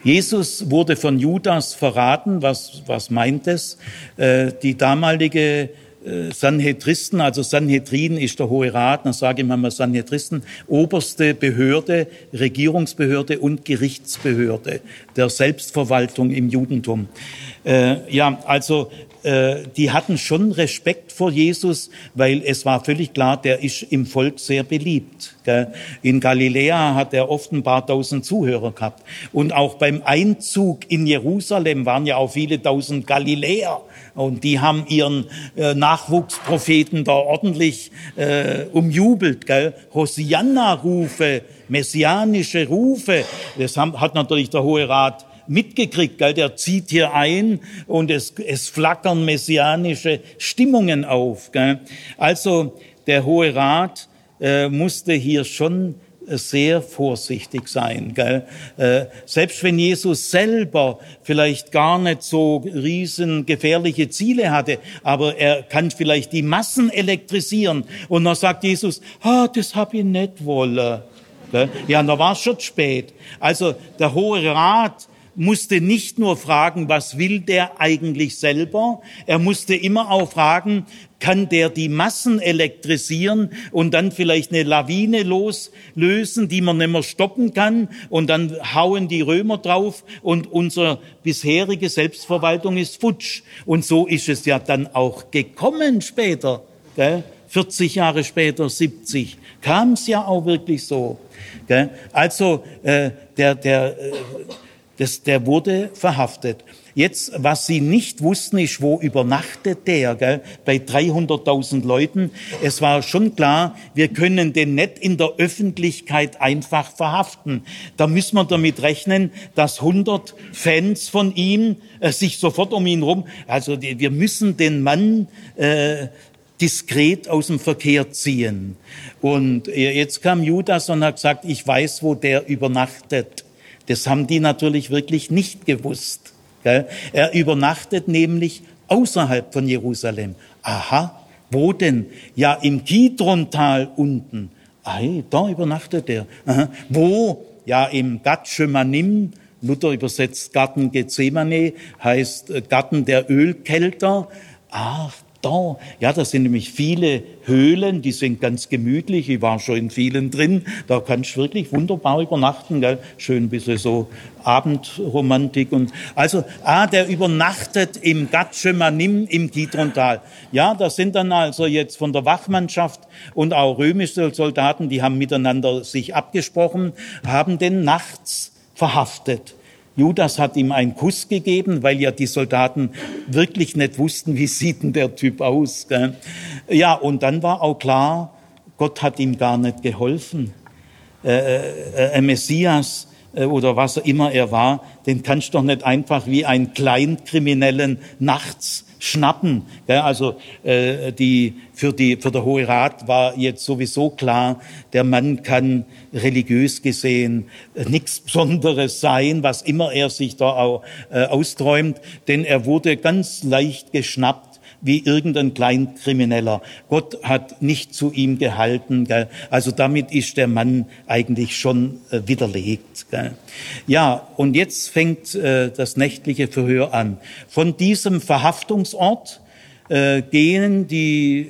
Jesus wurde von Judas verraten. Was, was meint es? Äh, die damalige äh, Sanhedristen, also Sanhedrin ist der Hohe Rat, dann sage ich mal Sanhedristen, oberste Behörde, Regierungsbehörde und Gerichtsbehörde der Selbstverwaltung im Judentum. Äh, ja, also äh, die hatten schon Respekt vor Jesus, weil es war völlig klar, der ist im Volk sehr beliebt. In Galiläa hat er oft ein paar tausend Zuhörer gehabt. Und auch beim Einzug in Jerusalem waren ja auch viele tausend Galiläer. Und die haben ihren äh, Nachwuchspropheten da ordentlich äh, umjubelt. Hosianna-Rufe, messianische Rufe. Das hat natürlich der Hohe Rat mitgekriegt, gell? der zieht hier ein und es, es flackern messianische Stimmungen auf. Gell? Also der Hohe Rat äh, musste hier schon sehr vorsichtig sein. Gell? Äh, selbst wenn Jesus selber vielleicht gar nicht so riesengefährliche Ziele hatte, aber er kann vielleicht die Massen elektrisieren. Und dann sagt Jesus, ah, das hab ich nicht wollen. Ja, da war es schon spät. Also der Hohe Rat musste nicht nur fragen, was will der eigentlich selber, er musste immer auch fragen, kann der die Massen elektrisieren und dann vielleicht eine Lawine loslösen, die man nicht mehr stoppen kann und dann hauen die Römer drauf und unsere bisherige Selbstverwaltung ist futsch. Und so ist es ja dann auch gekommen später. Gell? 40 Jahre später, 70, kam es ja auch wirklich so. Gell? Also äh, der, der äh, das, der wurde verhaftet. Jetzt, was sie nicht wussten, ist, wo übernachtet der, gell? bei 300.000 Leuten. Es war schon klar, wir können den nicht in der Öffentlichkeit einfach verhaften. Da müssen wir damit rechnen, dass 100 Fans von ihm äh, sich sofort um ihn rum, also die, wir müssen den Mann äh, diskret aus dem Verkehr ziehen. Und äh, jetzt kam Judas und hat gesagt, ich weiß, wo der übernachtet. Das haben die natürlich wirklich nicht gewusst. Er übernachtet nämlich außerhalb von Jerusalem. Aha, wo denn? Ja, im Kidrontal unten. Ei, da übernachtet er. Aha. Wo? Ja, im Gatschemanim. Luther übersetzt Garten Gethsemane, heißt äh, Garten der Ölkelter. Ach, da, ja, da sind nämlich viele Höhlen, die sind ganz gemütlich. Ich war schon in vielen drin. Da kannst du wirklich wunderbar übernachten, gell? Schön ein bisschen so Abendromantik und, also, ah, der übernachtet im Gatschemanim im Kidrontal. Ja, da sind dann also jetzt von der Wachmannschaft und auch römische Soldaten, die haben miteinander sich abgesprochen, haben den nachts verhaftet. Judas hat ihm einen Kuss gegeben, weil ja die Soldaten wirklich nicht wussten, wie sieht denn der Typ aus. Gell? Ja, und dann war auch klar, Gott hat ihm gar nicht geholfen. Äh, äh, äh Messias äh, oder was immer er war, den kannst du doch nicht einfach wie einen Kleinkriminellen nachts schnappen. Also äh, die, für, die, für der Hohe Rat war jetzt sowieso klar, der Mann kann religiös gesehen äh, nichts Besonderes sein, was immer er sich da auch äh, austräumt, denn er wurde ganz leicht geschnappt wie irgendein Kleinkrimineller. Gott hat nicht zu ihm gehalten. Gell? Also damit ist der Mann eigentlich schon äh, widerlegt. Gell? Ja, und jetzt fängt äh, das nächtliche Verhör an. Von diesem Verhaftungsort äh, gehen die,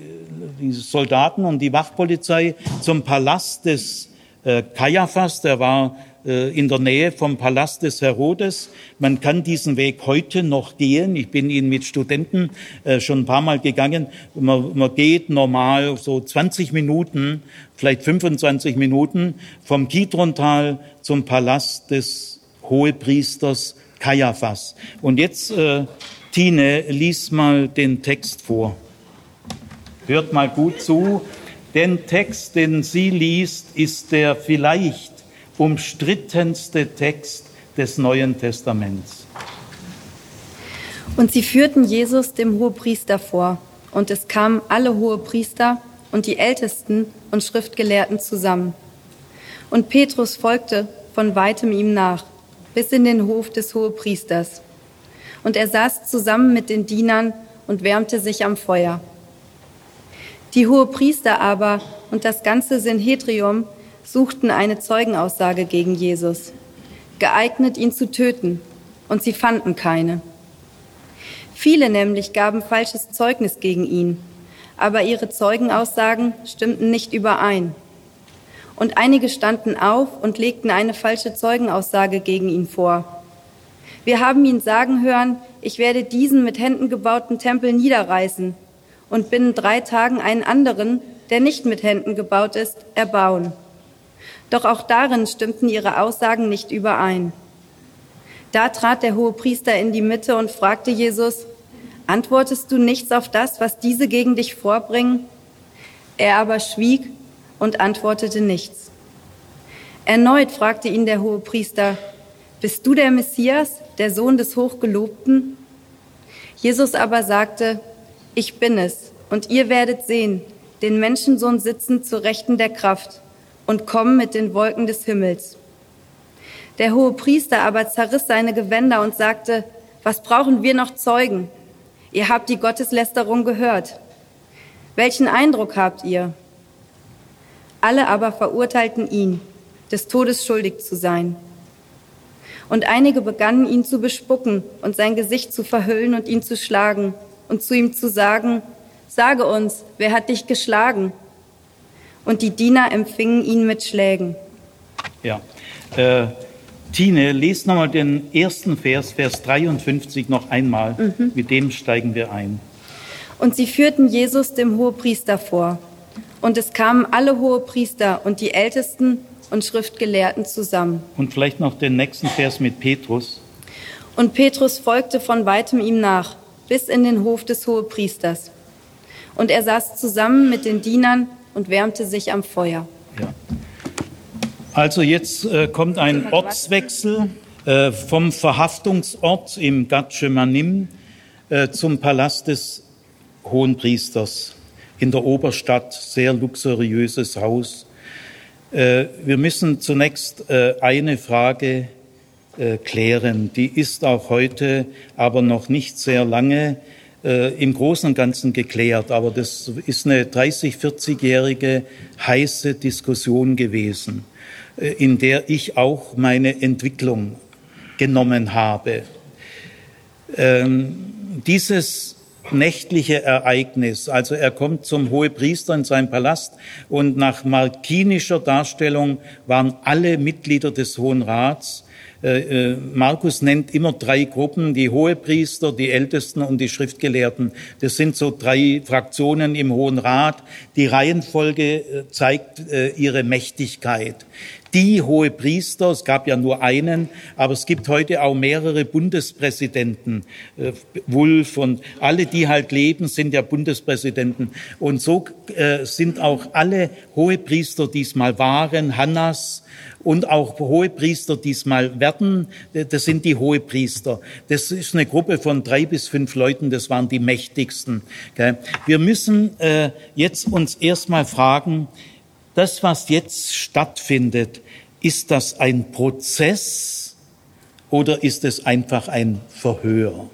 die Soldaten und die Wachpolizei zum Palast des äh, Kaiaphas, der war in der Nähe vom Palast des Herodes. Man kann diesen Weg heute noch gehen. Ich bin ihn mit Studenten äh, schon ein paar Mal gegangen. Man, man geht normal so 20 Minuten, vielleicht 25 Minuten vom Kidrontal zum Palast des Hohepriesters Kaiaphas. Und jetzt, äh, Tine, lies mal den Text vor. Hört mal gut zu. Den Text, den sie liest, ist der vielleicht umstrittenste Text des Neuen Testaments. Und sie führten Jesus dem Hohepriester vor, und es kamen alle Hohepriester und die Ältesten und Schriftgelehrten zusammen. Und Petrus folgte von weitem ihm nach, bis in den Hof des Hohepriesters. Und er saß zusammen mit den Dienern und wärmte sich am Feuer. Die Hohepriester aber und das ganze Synhedrium suchten eine Zeugenaussage gegen Jesus. geeignet, ihn zu töten, und sie fanden keine. Viele nämlich gaben falsches Zeugnis gegen ihn, aber ihre Zeugenaussagen stimmten nicht überein. Und einige standen auf und legten eine falsche Zeugenaussage gegen ihn vor. Wir haben ihn sagen hören, ich werde diesen mit Händen gebauten Tempel niederreißen und binnen drei Tagen einen anderen, der nicht mit Händen gebaut ist, erbauen. Doch auch darin stimmten ihre Aussagen nicht überein. Da trat der hohe Priester in die Mitte und fragte Jesus, Antwortest du nichts auf das, was diese gegen dich vorbringen? Er aber schwieg und antwortete nichts. Erneut fragte ihn der hohe Priester, Bist du der Messias, der Sohn des Hochgelobten? Jesus aber sagte, Ich bin es, und ihr werdet sehen, den Menschensohn sitzen zu Rechten der Kraft und kommen mit den Wolken des Himmels. Der hohe Priester aber zerriss seine Gewänder und sagte, was brauchen wir noch Zeugen? Ihr habt die Gotteslästerung gehört. Welchen Eindruck habt ihr? Alle aber verurteilten ihn, des Todes schuldig zu sein. Und einige begannen ihn zu bespucken und sein Gesicht zu verhüllen und ihn zu schlagen und zu ihm zu sagen, sage uns, wer hat dich geschlagen? Und die Diener empfingen ihn mit Schlägen. Ja. Äh, Tine, lies nochmal den ersten Vers, Vers 53 noch einmal. Mhm. Mit dem steigen wir ein. Und sie führten Jesus dem Hohepriester vor. Und es kamen alle Hohepriester und die Ältesten und Schriftgelehrten zusammen. Und vielleicht noch den nächsten Vers mit Petrus. Und Petrus folgte von weitem ihm nach, bis in den Hof des Hohepriesters. Und er saß zusammen mit den Dienern und wärmte sich am Feuer. Ja. Also jetzt äh, kommt ein Ortswechsel äh, vom Verhaftungsort im Gatschemanim äh, zum Palast des Hohenpriesters in der Oberstadt, sehr luxuriöses Haus. Äh, wir müssen zunächst äh, eine Frage äh, klären, die ist auch heute, aber noch nicht sehr lange im Großen und Ganzen geklärt. Aber das ist eine 30, 40-jährige heiße Diskussion gewesen, äh, in der ich auch meine Entwicklung genommen habe. Ähm, dieses nächtliche Ereignis. Also er kommt zum Hohepriester in seinen Palast und nach markinischer Darstellung waren alle Mitglieder des Hohen Rats äh, äh, Markus nennt immer drei Gruppen, die Hohepriester, die Ältesten und die Schriftgelehrten. Das sind so drei Fraktionen im Hohen Rat. Die Reihenfolge äh, zeigt ihre Mächtigkeit. Die hohe Priester, es gab ja nur einen, aber es gibt heute auch mehrere Bundespräsidenten. Wulf und alle, die halt leben, sind ja Bundespräsidenten. Und so sind auch alle Hohepriester diesmal waren, Hannas, und auch Hohepriester diesmal werden. Das sind die Hohepriester. Das ist eine Gruppe von drei bis fünf Leuten, das waren die mächtigsten. Wir müssen äh, jetzt uns erstmal fragen, das, was jetzt stattfindet, ist das ein Prozess oder ist es einfach ein Verhör?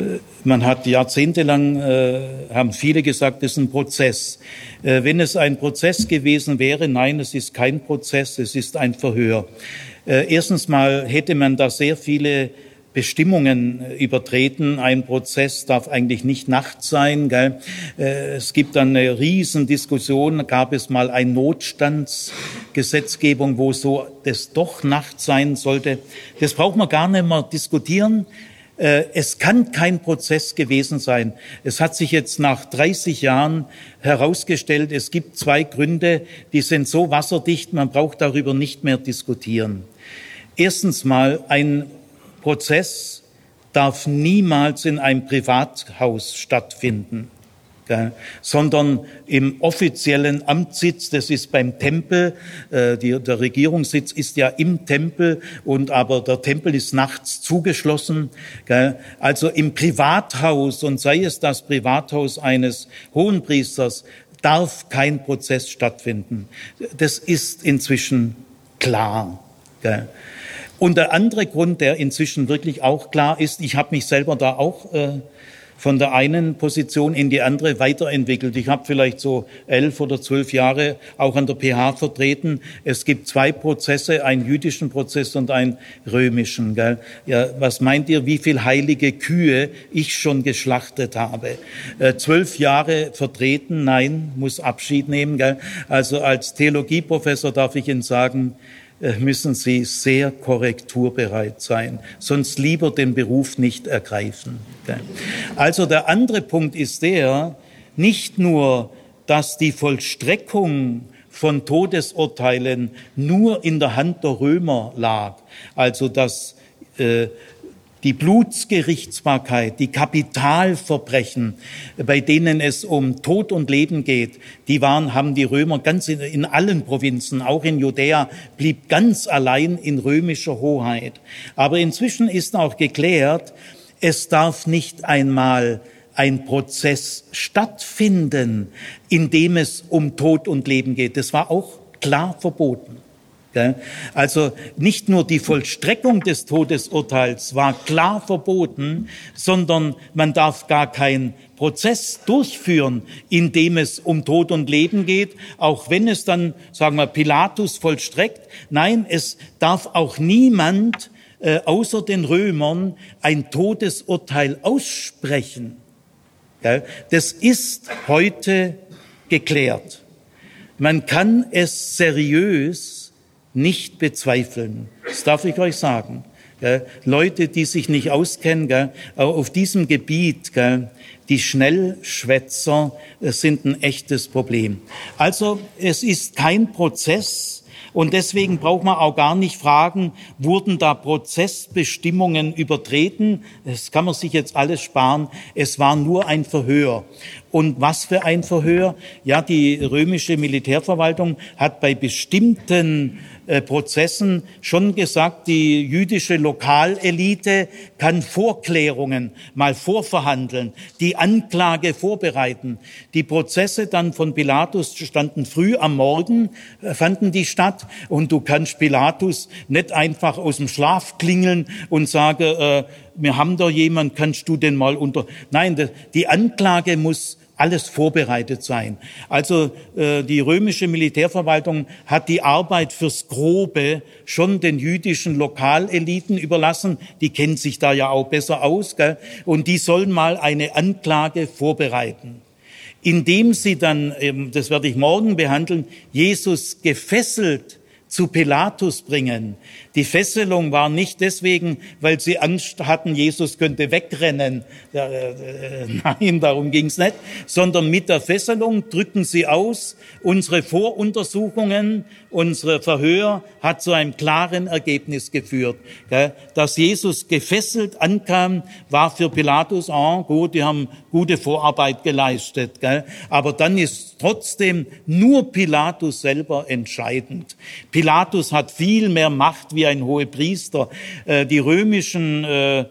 Äh, man hat jahrzehntelang, äh, haben viele gesagt, es ist ein Prozess. Äh, wenn es ein Prozess gewesen wäre, nein, es ist kein Prozess, es ist ein Verhör. Äh, erstens mal hätte man da sehr viele Bestimmungen äh, übertreten. Ein Prozess darf eigentlich nicht nachts sein. Gell? Äh, es gibt dann eine Riesendiskussion. Gab es mal eine Notstandsgesetzgebung, wo so das doch nachts sein sollte. Das braucht man gar nicht mehr diskutieren. Äh, es kann kein Prozess gewesen sein. Es hat sich jetzt nach 30 Jahren herausgestellt, es gibt zwei Gründe, die sind so wasserdicht, man braucht darüber nicht mehr diskutieren. Erstens mal, ein Prozess darf niemals in einem Privathaus stattfinden sondern im offiziellen Amtssitz, das ist beim Tempel, äh, die, der Regierungssitz ist ja im Tempel und aber der Tempel ist nachts zugeschlossen. Also im Privathaus und sei es das Privathaus eines Hohenpriesters, darf kein Prozess stattfinden. Das ist inzwischen klar. Und der andere Grund, der inzwischen wirklich auch klar ist, ich habe mich selber da auch äh, von der einen Position in die andere weiterentwickelt. Ich habe vielleicht so elf oder zwölf Jahre auch an der PH vertreten. Es gibt zwei Prozesse, einen jüdischen Prozess und einen römischen. Gell? Ja, was meint ihr, wie viel heilige Kühe ich schon geschlachtet habe? Äh, zwölf Jahre vertreten, nein, muss Abschied nehmen. Gell? Also als Theologieprofessor darf ich Ihnen sagen, müssen Sie sehr korrekturbereit sein, sonst lieber den Beruf nicht ergreifen. Also der andere Punkt ist der, nicht nur, dass die Vollstreckung von Todesurteilen nur in der Hand der Römer lag, also dass äh, die Blutsgerichtsbarkeit, die Kapitalverbrechen, bei denen es um Tod und Leben geht, die waren, haben die Römer ganz in, in, allen Provinzen, auch in Judäa, blieb ganz allein in römischer Hoheit. Aber inzwischen ist auch geklärt, es darf nicht einmal ein Prozess stattfinden, in dem es um Tod und Leben geht. Das war auch klar verboten. Also nicht nur die Vollstreckung des Todesurteils war klar verboten, sondern man darf gar keinen Prozess durchführen, in dem es um Tod und Leben geht, auch wenn es dann, sagen wir, Pilatus vollstreckt. Nein, es darf auch niemand äh, außer den Römern ein Todesurteil aussprechen. Das ist heute geklärt. Man kann es seriös nicht bezweifeln. Das darf ich euch sagen. Gell? Leute, die sich nicht auskennen, gell? auf diesem Gebiet, gell? die Schnellschwätzer sind ein echtes Problem. Also es ist kein Prozess, und deswegen braucht man auch gar nicht fragen, wurden da Prozessbestimmungen übertreten? Das kann man sich jetzt alles sparen. Es war nur ein Verhör. Und was für ein Verhör? Ja, die römische Militärverwaltung hat bei bestimmten äh, Prozessen schon gesagt, die jüdische Lokalelite kann Vorklärungen mal vorverhandeln, die Anklage vorbereiten. Die Prozesse dann von Pilatus standen früh am Morgen, äh, fanden die statt und du kannst Pilatus nicht einfach aus dem Schlaf klingeln und sagen, äh, wir haben da jemand, kannst du den mal unter... Nein, die Anklage muss alles vorbereitet sein. Also äh, die römische Militärverwaltung hat die Arbeit fürs Grobe schon den jüdischen Lokaleliten überlassen. Die kennen sich da ja auch besser aus. Gell? Und die sollen mal eine Anklage vorbereiten. Indem sie dann, das werde ich morgen behandeln, Jesus gefesselt zu Pilatus bringen. Die Fesselung war nicht deswegen, weil sie Angst hatten, Jesus könnte wegrennen. Äh, nein, darum ging's nicht. Sondern mit der Fesselung drücken sie aus, unsere Voruntersuchungen, unsere Verhör hat zu einem klaren Ergebnis geführt. Dass Jesus gefesselt ankam, war für Pilatus, ah, gut, die haben gute Vorarbeit geleistet. Aber dann ist trotzdem nur Pilatus selber entscheidend. Pilatus hat viel mehr Macht wie ein Hohepriester. Äh, die römischen äh,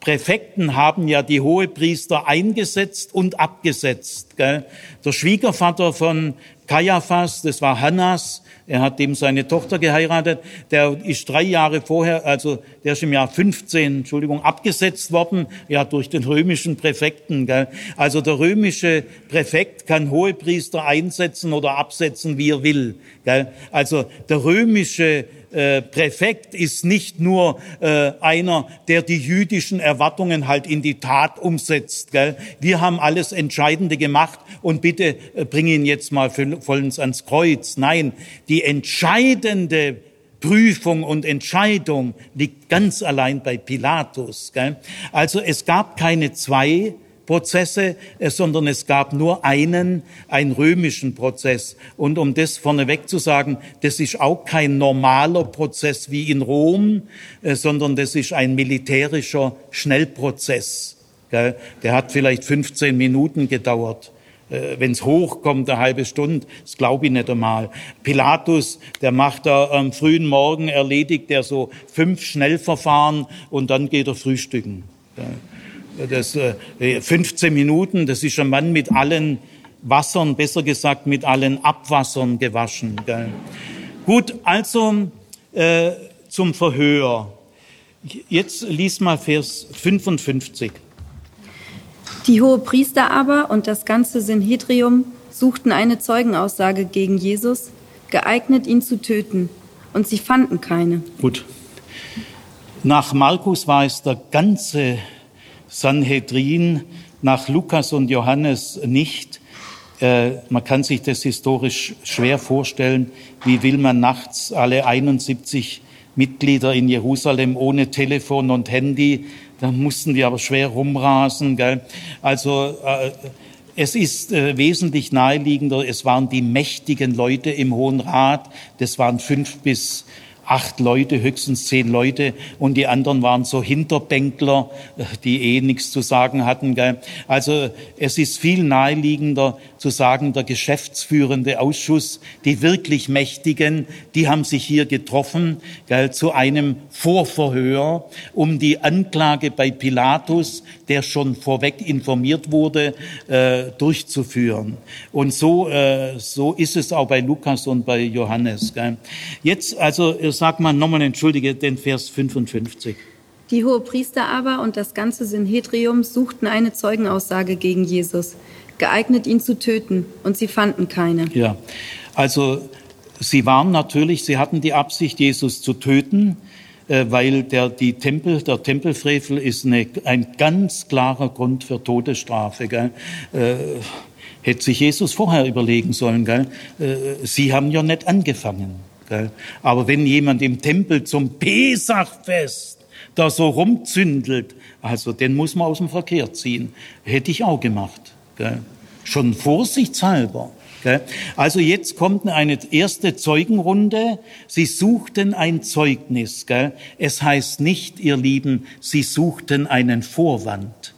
Präfekten haben ja die Hohepriester eingesetzt und abgesetzt. Der Schwiegervater von Kaiaphas, das war Hannas, er hat dem seine Tochter geheiratet, der ist drei Jahre vorher, also der ist im Jahr 15, Entschuldigung, abgesetzt worden, ja, durch den römischen Präfekten. Gell? Also der römische Präfekt kann Hohepriester einsetzen oder absetzen, wie er will. Gell? Also der römische äh, Präfekt ist nicht nur äh, einer, der die jüdischen Erwartungen halt in die Tat umsetzt. Gell? Wir haben alles Entscheidende gemacht und bitte äh, bring ihn jetzt mal vollends ans Kreuz. Nein, die entscheidende Prüfung und Entscheidung liegt ganz allein bei Pilatus. Gell? Also es gab keine zwei Prozesse, äh, sondern es gab nur einen, einen römischen Prozess. Und um das vorneweg zu sagen, das ist auch kein normaler Prozess wie in Rom, äh, sondern das ist ein militärischer Schnellprozess. Der hat vielleicht 15 Minuten gedauert äh, wenn es hochkommt, eine halbe Stunde, das glaube ich nicht einmal. Pilatus, der macht da am frühen Morgen, erledigt er so fünf Schnellverfahren und dann geht er frühstücken. Das, äh, 15 Minuten, das ist ein Mann mit allen Wassern, besser gesagt mit allen Abwassern gewaschen. Gell? Gut, also äh, zum Verhör. Jetzt lies mal Vers 55. Die Hohepriester aber und das ganze Synhedrium suchten eine Zeugenaussage gegen Jesus, geeignet, ihn zu töten, und sie fanden keine. Gut. Nach Markus war es der ganze Sanhedrin, nach Lukas und Johannes nicht. Äh, man kann sich das historisch schwer vorstellen. Wie will man nachts alle 71 Mitglieder in Jerusalem ohne Telefon und Handy? Da mussten die aber schwer rumrasen. Gell? Also äh, es ist äh, wesentlich naheliegender, es waren die mächtigen Leute im Hohen Rat, das waren fünf bis acht Leute, höchstens zehn Leute und die anderen waren so Hinterbänkler, die eh nichts zu sagen hatten. Gell? Also es ist viel naheliegender zu sagen, der geschäftsführende Ausschuss, die wirklich Mächtigen, die haben sich hier getroffen gell, zu einem Vorverhör, um die Anklage bei Pilatus, der schon vorweg informiert wurde, äh, durchzuführen. Und so, äh, so ist es auch bei Lukas und bei Johannes. Gell? Jetzt also sag mal nochmal, entschuldige, den Vers 55. Die Hohepriester aber und das ganze Synhedrium suchten eine Zeugenaussage gegen Jesus, geeignet, ihn zu töten, und sie fanden keine. Ja, also sie waren natürlich, sie hatten die Absicht, Jesus zu töten, äh, weil der, die Tempel, der Tempelfrevel ist eine, ein ganz klarer Grund für Todesstrafe. Gell? Äh, hätte sich Jesus vorher überlegen sollen. Gell? Äh, sie haben ja nicht angefangen. Aber wenn jemand im Tempel zum Pesachfest da so rumzündelt, also den muss man aus dem Verkehr ziehen. Hätte ich auch gemacht. Schon vorsichtshalber. Also jetzt kommt eine erste Zeugenrunde. Sie suchten ein Zeugnis. Es heißt nicht, ihr Lieben, sie suchten einen Vorwand.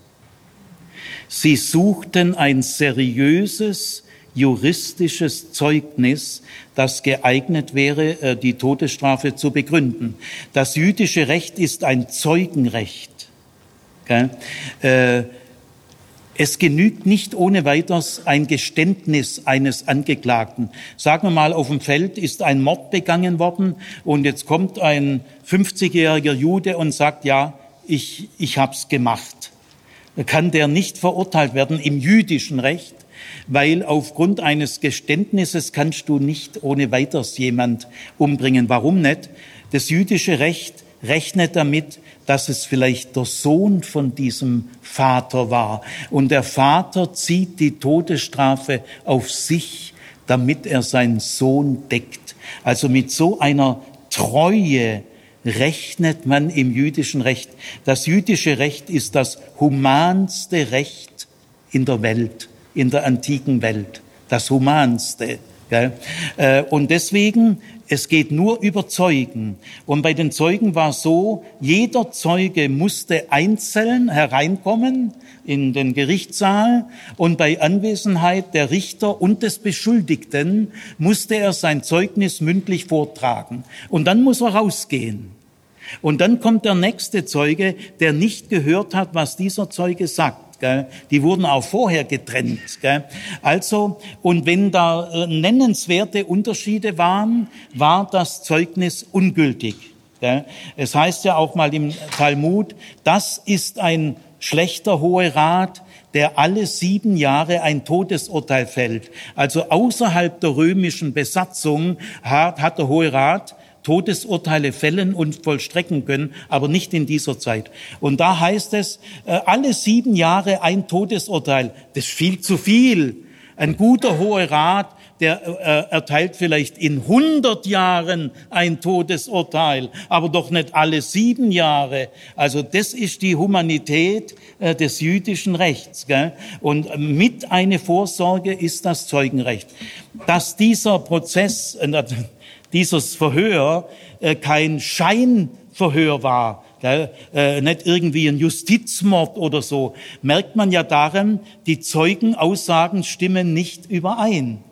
Sie suchten ein seriöses, juristisches Zeugnis, das geeignet wäre, äh, die Todesstrafe zu begründen. Das jüdische Recht ist ein Zeugenrecht. Äh, es genügt nicht ohne weiteres ein Geständnis eines Angeklagten. Sagen wir mal, auf dem Feld ist ein Mord begangen worden und jetzt kommt ein 50-jähriger Jude und sagt, ja, ich, ich hab's gemacht. Kann der nicht verurteilt werden im jüdischen Recht? Weil aufgrund eines Geständnisses kannst du nicht ohne weiteres jemand umbringen. Warum nicht? Das jüdische Recht rechnet damit, dass es vielleicht der Sohn von diesem Vater war. Und der Vater zieht die Todesstrafe auf sich, damit er seinen Sohn deckt. Also mit so einer Treue rechnet man im jüdischen Recht. Das jüdische Recht ist das humanste Recht in der Welt in der antiken Welt, das Humanste. Gell? Äh, und deswegen, es geht nur über Zeugen. Und bei den Zeugen war so, jeder Zeuge musste einzeln hereinkommen in den Gerichtssaal und bei Anwesenheit der Richter und des Beschuldigten musste er sein Zeugnis mündlich vortragen. Und dann muss er rausgehen. Und dann kommt der nächste Zeuge, der nicht gehört hat, was dieser Zeuge sagt. Gell? Die wurden auch vorher getrennt. Gell? Also, und wenn da äh, nennenswerte Unterschiede waren, war das Zeugnis ungültig. Gell? Es heißt ja auch mal im Talmud, das ist ein schlechter Hohe Rat, der alle sieben Jahre ein Todesurteil fällt. Also außerhalb der römischen Besatzung hat, hat der Hohe Rat Todesurteile fällen und vollstrecken können, aber nicht in dieser Zeit. Und da heißt es, äh, alle sieben Jahre ein Todesurteil. Das ist viel zu viel. Ein guter Hoher Rat, der äh, erteilt vielleicht in 100 Jahren ein Todesurteil, aber doch nicht alle sieben Jahre. Also das ist die Humanität äh, des jüdischen Rechts. Gell? Und mit eine Vorsorge ist das Zeugenrecht. Dass dieser Prozess, äh, dieses Verhör äh, kein Scheinverhör war, äh, nicht irgendwie ein Justizmord oder so, merkt man ja daran, die Zeugenaussagen stimmen nicht überein.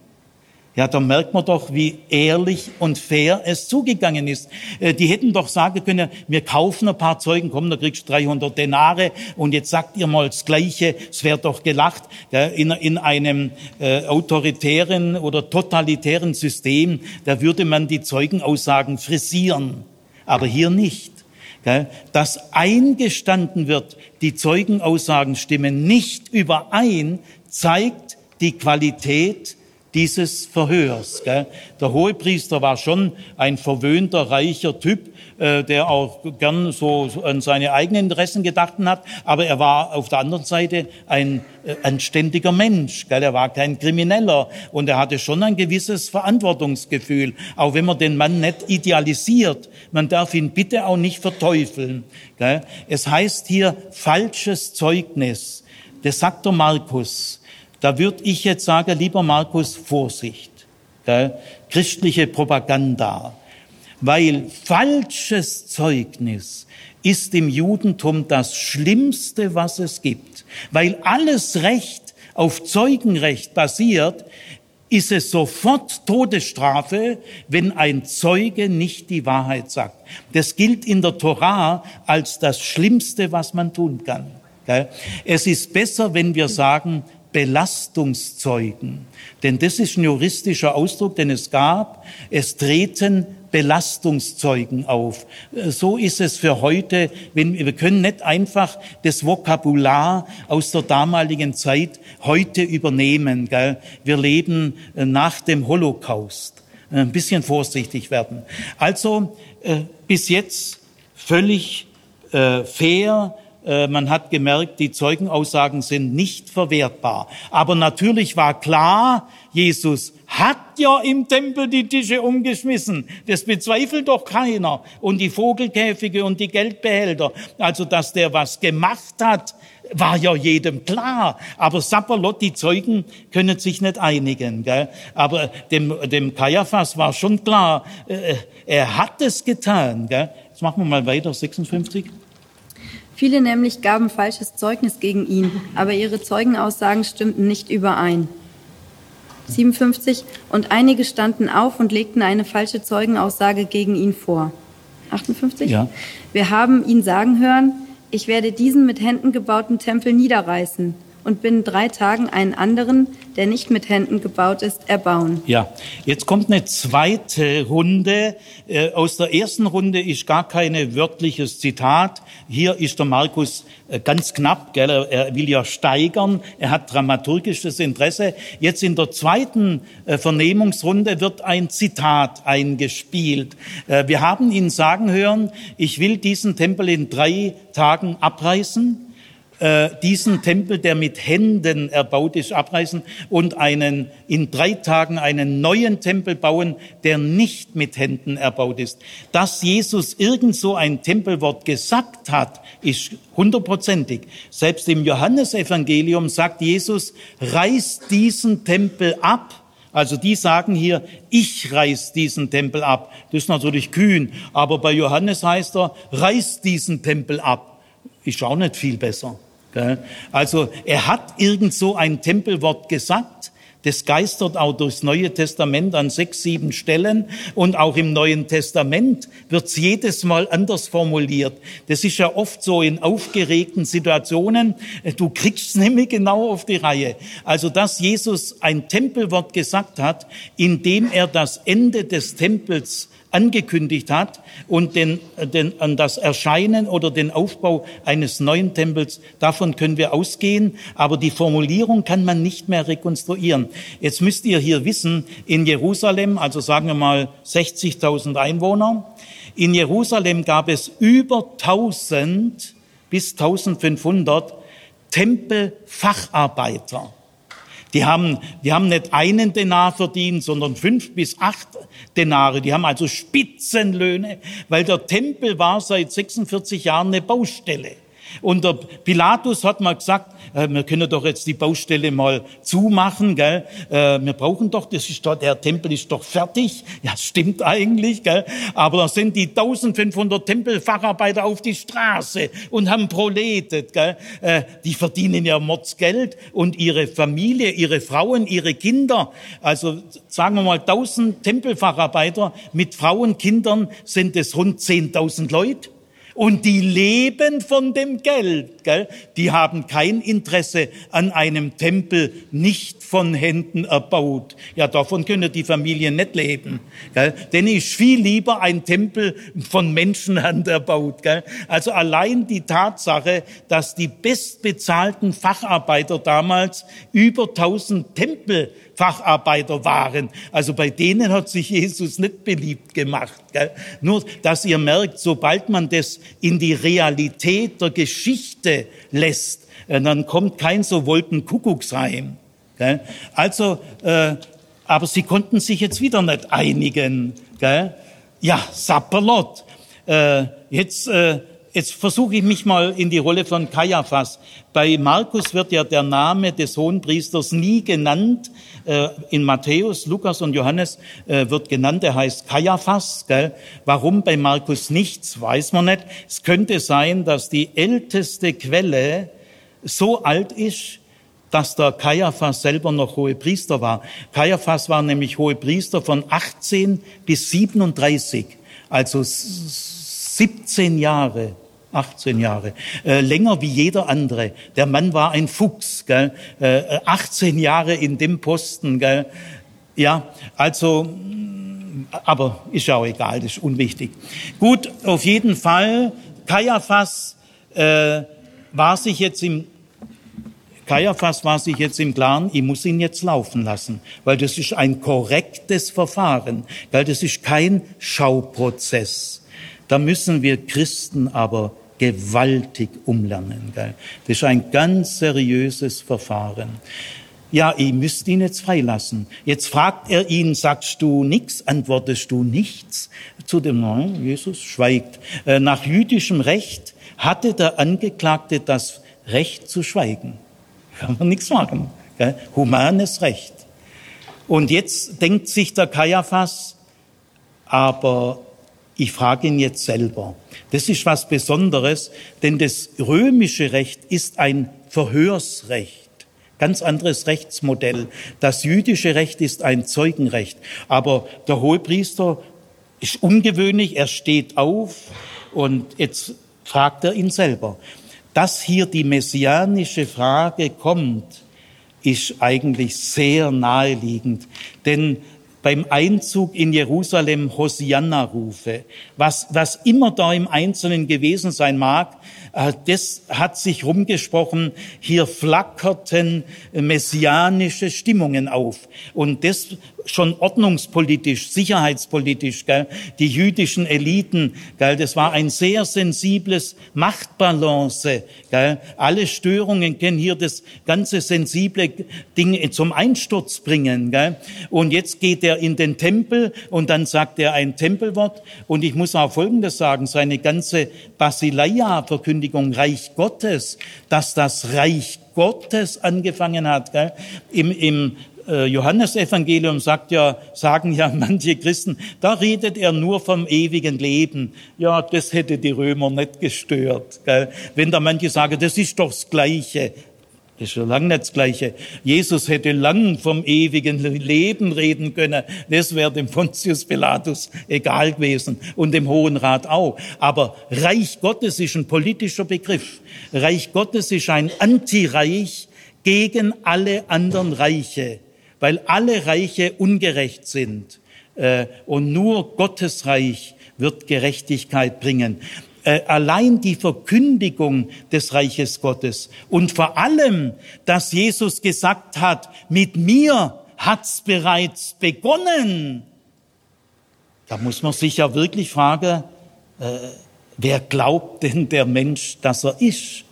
Ja, da merkt man doch, wie ehrlich und fair es zugegangen ist. Äh, die hätten doch sagen können, wir kaufen ein paar Zeugen, komm, da kriegst du 300 Denare und jetzt sagt ihr mal das Gleiche, es wäre doch gelacht. In, in einem äh, autoritären oder totalitären System, da würde man die Zeugenaussagen frisieren, aber hier nicht. dass eingestanden wird, die Zeugenaussagen stimmen nicht überein, zeigt die Qualität dieses Verhörs. Gell? Der Hohepriester war schon ein verwöhnter, reicher Typ, äh, der auch gern so an seine eigenen Interessen gedacht hat, aber er war auf der anderen Seite ein äh, anständiger Mensch. Gell? Er war kein Krimineller und er hatte schon ein gewisses Verantwortungsgefühl, auch wenn man den Mann nicht idealisiert. Man darf ihn bitte auch nicht verteufeln. Gell? Es heißt hier falsches Zeugnis. Das sagt der Markus. Da würde ich jetzt sagen, lieber Markus, Vorsicht. Gell? Christliche Propaganda. Weil falsches Zeugnis ist im Judentum das Schlimmste, was es gibt. Weil alles Recht auf Zeugenrecht basiert, ist es sofort Todesstrafe, wenn ein Zeuge nicht die Wahrheit sagt. Das gilt in der Torah als das Schlimmste, was man tun kann. Es ist besser, wenn wir sagen, Belastungszeugen. Denn das ist ein juristischer Ausdruck, den es gab. Es treten Belastungszeugen auf. So ist es für heute. Wir können nicht einfach das Vokabular aus der damaligen Zeit heute übernehmen. Gell? Wir leben äh, nach dem Holocaust. Ein bisschen vorsichtig werden. Also äh, bis jetzt völlig äh, fair, äh, man hat gemerkt, die Zeugenaussagen sind nicht verwertbar. Aber natürlich war klar, Jesus hat ja im Tempel die Tische umgeschmissen. Das bezweifelt doch keiner. Und die Vogelkäfige und die Geldbehälter. Also, dass der was gemacht hat, war ja jedem klar. Aber Sapperlot, die Zeugen können sich nicht einigen. Gell? Aber dem, dem Kaiaphas war schon klar, äh, er hat es getan. Gell? Jetzt machen wir mal weiter, 56. Viele nämlich gaben falsches Zeugnis gegen ihn, aber ihre Zeugenaussagen stimmten nicht überein. 57. Und einige standen auf und legten eine falsche Zeugenaussage gegen ihn vor. 58. Ja. Wir haben ihn sagen hören, ich werde diesen mit Händen gebauten Tempel niederreißen und binnen drei Tagen einen anderen, der nicht mit Händen gebaut ist, erbauen. Ja, jetzt kommt eine zweite Runde. Äh, aus der ersten Runde ist gar kein wörtliches Zitat. Hier ist der Markus äh, ganz knapp, gell? er will ja steigern, er hat dramaturgisches Interesse. Jetzt in der zweiten äh, Vernehmungsrunde wird ein Zitat eingespielt. Wir haben ihn sagen hören, ich will diesen Tempel in drei Tagen abreißen äh, diesen Tempel, der mit Händen erbaut ist, abreißen und einen, in drei Tagen einen neuen Tempel bauen, der nicht mit Händen erbaut ist. Dass Jesus irgend so ein Tempelwort gesagt hat, ist hundertprozentig. Selbst im Johannesevangelium sagt Jesus, reißt diesen Tempel ab. Also die sagen hier, ich reiß diesen Tempel ab. Das ist natürlich kühn. Aber bei Johannes heißt er, reiß diesen Tempel ab. Ist auch nicht viel besser. Also er hat irgend so ein Tempelwort gesagt, das geistert auch durchs Neue Testament an sechs, sieben Stellen und auch im Neuen Testament wird's jedes Mal anders formuliert. Das ist ja oft so in aufgeregten Situationen. Du kriegst nämlich genau auf die Reihe. Also, dass Jesus ein Tempelwort gesagt hat, indem er das Ende des Tempels angekündigt hat und den, den, an das Erscheinen oder den Aufbau eines neuen Tempels, davon können wir ausgehen, aber die Formulierung kann man nicht mehr rekonstruieren. Jetzt müsst ihr hier wissen, in Jerusalem, also sagen wir mal 60.000 Einwohner, in Jerusalem gab es über 1000 bis 1500 Tempelfacharbeiter. Die haben, die haben nicht einen Denar verdient, sondern fünf bis acht Denare. Die haben also Spitzenlöhne, weil der Tempel war seit 46 Jahren eine Baustelle. Und der Pilatus hat mal gesagt, äh, wir können doch jetzt die Baustelle mal zumachen, gell? Äh, wir brauchen doch, das ist doch, der Tempel ist doch fertig. Ja, stimmt eigentlich, gell? Aber da sind die 1500 Tempelfacharbeiter auf die Straße und haben proletet, gell? Äh, die verdienen ja Mordsgeld und ihre Familie, ihre Frauen, ihre Kinder. Also sagen wir mal 1000 Tempelfacharbeiter mit Frauen, Kindern sind es rund 10.000 Leute. Und die leben von dem Geld. Gell? Die haben kein Interesse an einem Tempel nicht von Händen erbaut. Ja, davon können die Familien nicht leben. Gell? Denn ist viel lieber ein Tempel von Menschenhand erbaut. Gell? Also allein die Tatsache, dass die bestbezahlten Facharbeiter damals über 1000 Tempelfacharbeiter waren. Also bei denen hat sich Jesus nicht beliebt gemacht. Gell? Nur, dass ihr merkt, sobald man das in die Realität der Geschichte lässt, äh, dann kommt kein so Wolkenkuckucksheim. Gell? Also, äh, aber sie konnten sich jetzt wieder nicht einigen. Gell? Ja, Sapperlot. Äh, jetzt äh, Jetzt versuche ich mich mal in die Rolle von Kaiaphas. Bei Markus wird ja der Name des Hohenpriesters nie genannt. Äh, in Matthäus, Lukas und Johannes äh, wird genannt, er heißt Kaiaphas. Gell? Warum bei Markus nichts, weiß man nicht. Es könnte sein, dass die älteste Quelle so alt ist, dass der Kaiaphas selber noch Hohepriester war. Kaiaphas war nämlich Hohepriester von 18 bis 37, also 17 Jahre 18 Jahre, äh, länger wie jeder andere. Der Mann war ein Fuchs, gell? Äh, 18 Jahre in dem Posten, gell? Ja, also, mm, aber ist ja auch egal, das ist unwichtig. Gut, auf jeden Fall, Kaiaphas äh, war sich jetzt im Kaiaphas war sich jetzt im Klaren, ich muss ihn jetzt laufen lassen, weil das ist ein korrektes Verfahren, weil das ist kein Schauprozess. Da müssen wir Christen aber gewaltig umlernen. Gell? Das ist ein ganz seriöses Verfahren. Ja, ihr müsst ihn jetzt freilassen. Jetzt fragt er ihn, sagst du nichts, antwortest du nichts? Zu dem Neuen, Jesus schweigt. Äh, nach jüdischem Recht hatte der Angeklagte das Recht zu schweigen. Kann man nichts machen. Gell? Humanes Recht. Und jetzt denkt sich der Kaiaphas, aber ich frage ihn jetzt selber. Das ist was Besonderes, denn das römische Recht ist ein Verhörsrecht. Ganz anderes Rechtsmodell. Das jüdische Recht ist ein Zeugenrecht. Aber der Hohepriester ist ungewöhnlich, er steht auf und jetzt fragt er ihn selber. Dass hier die messianische Frage kommt, ist eigentlich sehr naheliegend. Denn beim Einzug in Jerusalem Hosianna-Rufe. Was, was immer da im Einzelnen gewesen sein mag, das hat sich rumgesprochen, hier flackerten messianische Stimmungen auf. Und das schon ordnungspolitisch, sicherheitspolitisch, gell, die jüdischen Eliten, gell, das war ein sehr sensibles Machtbalance. Gell. Alle Störungen können hier das ganze sensible Ding zum Einsturz bringen. Gell. Und jetzt geht er in den Tempel und dann sagt er ein Tempelwort. Und ich muss auch Folgendes sagen, seine ganze Basileia-Verkündigung, Reich Gottes, dass das Reich Gottes angefangen hat. Gell? Im, im äh, Johannesevangelium sagt ja, sagen ja manche Christen, da redet er nur vom ewigen Leben. Ja, das hätte die Römer nicht gestört. Gell? Wenn da manche sagen, das ist doch das Gleiche. Das ist schon lange nicht das Gleiche. Jesus hätte lang vom ewigen Leben reden können. Das wäre dem Pontius Pilatus egal gewesen und dem Hohen Rat auch. Aber Reich Gottes ist ein politischer Begriff. Reich Gottes ist ein Antireich gegen alle anderen Reiche weil alle Reiche ungerecht sind. Äh, und nur Gottes Reich wird Gerechtigkeit bringen. Äh, allein die Verkündigung des Reiches Gottes und vor allem, dass Jesus gesagt hat, mit mir hat's bereits begonnen. Da muss man sich ja wirklich fragen, äh, wer glaubt denn der Mensch, dass er ist?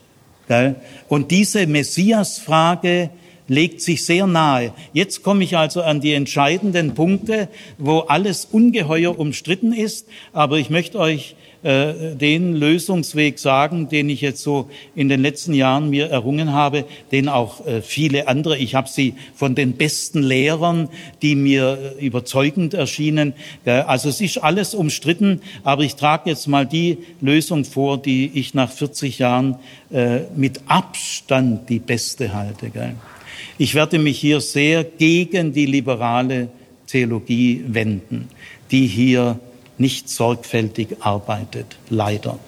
Und diese Messias-Frage legt sich sehr nahe. Jetzt komme ich also an die entscheidenden Punkte, wo alles ungeheuer umstritten ist, aber ich möchte euch äh, den Lösungsweg sagen, den ich jetzt so in den letzten Jahren mir errungen habe, den auch äh, viele andere. Ich habe sie von den besten Lehrern, die mir äh, überzeugend erschienen. Also es ist alles umstritten, aber ich trage jetzt mal die Lösung vor, die ich nach 40 Jahren mit Abstand die beste halte. Ich werde mich hier sehr gegen die liberale Theologie wenden, die hier nicht sorgfältig arbeitet, leider.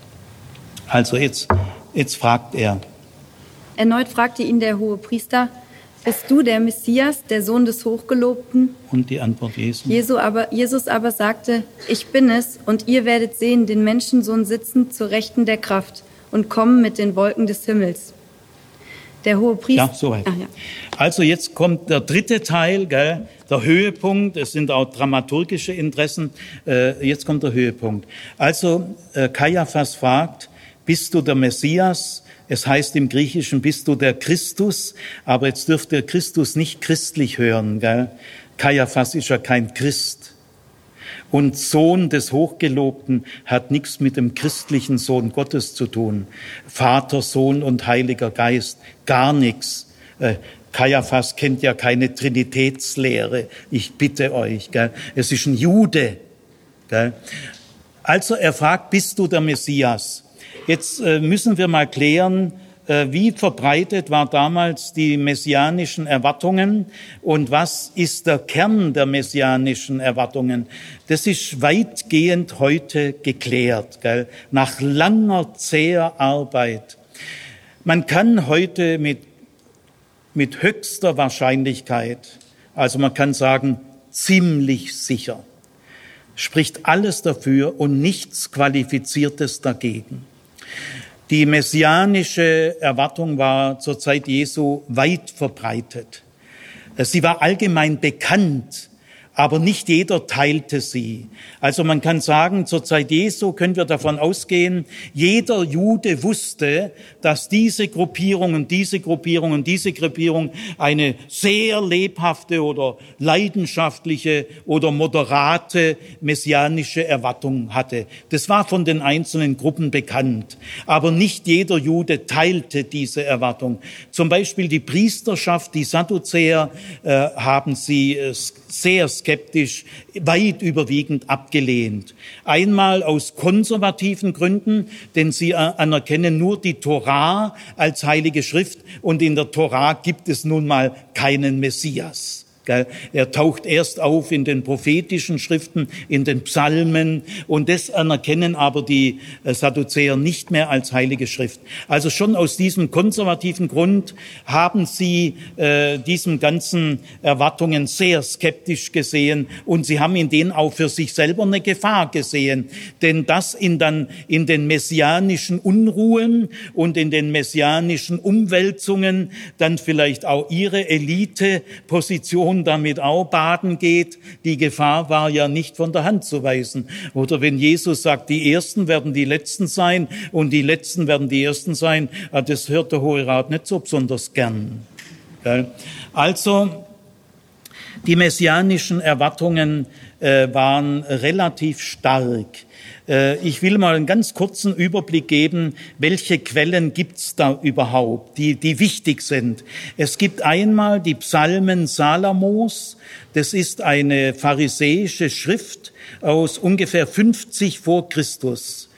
Also jetzt, jetzt fragt er. Erneut fragte ihn der hohe Priester, bist du der Messias, der Sohn des Hochgelobten? Und die Antwort Jesu. Jesu aber, Jesus aber sagte, ich bin es, und ihr werdet sehen den Menschensohn sitzen zur Rechten der Kraft und kommen mit den Wolken des Himmels. Der hohe Priester. Ja, soweit. Ja. Also jetzt kommt der dritte Teil, gell? der Höhepunkt. Es sind auch dramaturgische Interessen. Äh, jetzt kommt der Höhepunkt. Also äh, Kaiaphas fragt, bist du der Messias? Es heißt im Griechischen, bist du der Christus? Aber jetzt dürft ihr Christus nicht christlich hören. Gell? Kaiaphas ist ja kein Christ. Und Sohn des Hochgelobten hat nichts mit dem christlichen Sohn Gottes zu tun. Vater, Sohn und Heiliger Geist, gar nichts. Äh, Kaiaphas kennt ja keine Trinitätslehre. Ich bitte euch. Gell? Es ist ein Jude. Gell? Also er fragt, bist du der Messias? Jetzt äh, müssen wir mal klären, wie verbreitet war damals die messianischen Erwartungen und was ist der Kern der messianischen Erwartungen? Das ist weitgehend heute geklärt, gell? nach langer, zäher Arbeit. Man kann heute mit mit höchster Wahrscheinlichkeit, also man kann sagen ziemlich sicher, spricht alles dafür und nichts Qualifiziertes dagegen. Die messianische Erwartung war zur Zeit Jesu weit verbreitet. Sie war allgemein bekannt aber nicht jeder teilte sie. Also man kann sagen, zur Zeit Jesu können wir davon ausgehen, jeder Jude wusste, dass diese Gruppierung und diese Gruppierung und diese Gruppierung eine sehr lebhafte oder leidenschaftliche oder moderate messianische Erwartung hatte. Das war von den einzelnen Gruppen bekannt. Aber nicht jeder Jude teilte diese Erwartung. Zum Beispiel die Priesterschaft, die Sadduzäer, äh, haben sie äh, sehr skeptisch, weit überwiegend abgelehnt. Einmal aus konservativen Gründen, denn sie anerkennen nur die Torah als heilige Schrift und in der Torah gibt es nun mal keinen Messias. Er taucht erst auf in den prophetischen Schriften, in den Psalmen. Und das anerkennen aber die äh, Sadduzäer nicht mehr als heilige Schrift. Also schon aus diesem konservativen Grund haben sie äh, diesen ganzen Erwartungen sehr skeptisch gesehen. Und sie haben in denen auch für sich selber eine Gefahr gesehen, denn das in dann in den messianischen Unruhen und in den messianischen Umwälzungen dann vielleicht auch ihre Eliteposition Sohn damit auch baden geht, die Gefahr war ja nicht von der Hand zu weisen. Oder wenn Jesus sagt, die Ersten werden die Letzten sein und die Letzten werden die Ersten sein, ah, das hört der Hohe Rat nicht so besonders gern. Also, die messianischen Erwartungen äh, waren relativ stark. Äh, ich will mal einen ganz kurzen Überblick geben, welche Quellen gibt's da überhaupt, die, die wichtig sind. Es gibt einmal die Psalmen Salamos, das ist eine pharisäische Schrift aus ungefähr 50 vor Christus.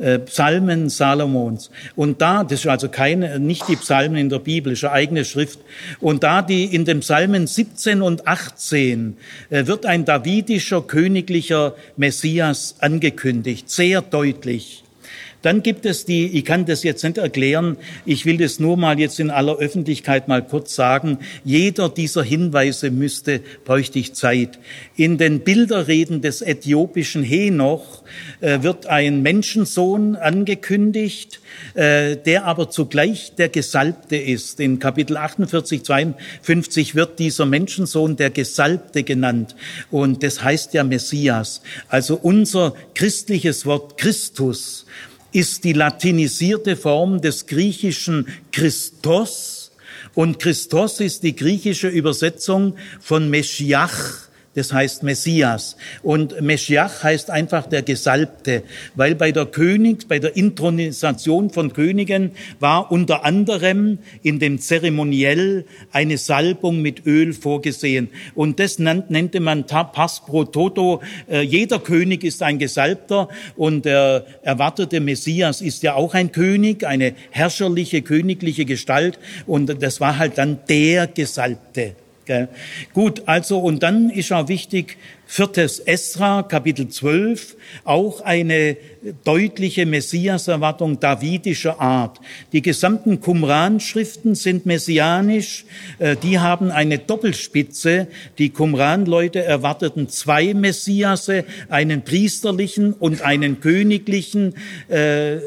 Äh, Psalmen Salomons. Und da, das ist also keine, nicht die Psalmen in der Bibel, ist eine eigene Schrift. Und da die in den Psalmen 17 und 18 äh, wird ein davidischer königlicher Messias angekündigt, sehr deutlich. Dann gibt es die, ich kann das jetzt nicht erklären, ich will das nur mal jetzt in aller Öffentlichkeit mal kurz sagen. Jeder dieser Hinweise müsste, bräuchte ich Zeit. In den Bilderreden des äthiopischen Henoch äh, wird ein Menschensohn angekündigt, äh, der aber zugleich der Gesalbte ist. In Kapitel 48, 52 wird dieser Menschensohn der Gesalbte genannt. Und das heißt ja Messias. Also unser christliches Wort Christus ist die latinisierte Form des griechischen Christos. Und Christos ist die griechische Übersetzung von Meschiach, das heißt Messias. Und Meschiach heißt einfach der Gesalbte, weil bei der König, bei der Intronisation von Königen war unter anderem in dem Zeremoniell eine Salbung mit Öl vorgesehen. Und das nannte man Pas pro Toto. Äh, jeder König ist ein Gesalbter und der erwartete Messias ist ja auch ein König, eine herrscherliche, königliche Gestalt. Und das war halt dann der Gesalbte. Gell? Gut, also und dann ist auch wichtig, viertes Esra, Kapitel 12, auch eine deutliche Messiaserwartung davidischer Art. Die gesamten Qumran-Schriften sind messianisch, äh, die haben eine Doppelspitze. Die Qumran-Leute erwarteten zwei Messiase, einen priesterlichen und einen königlichen. Äh,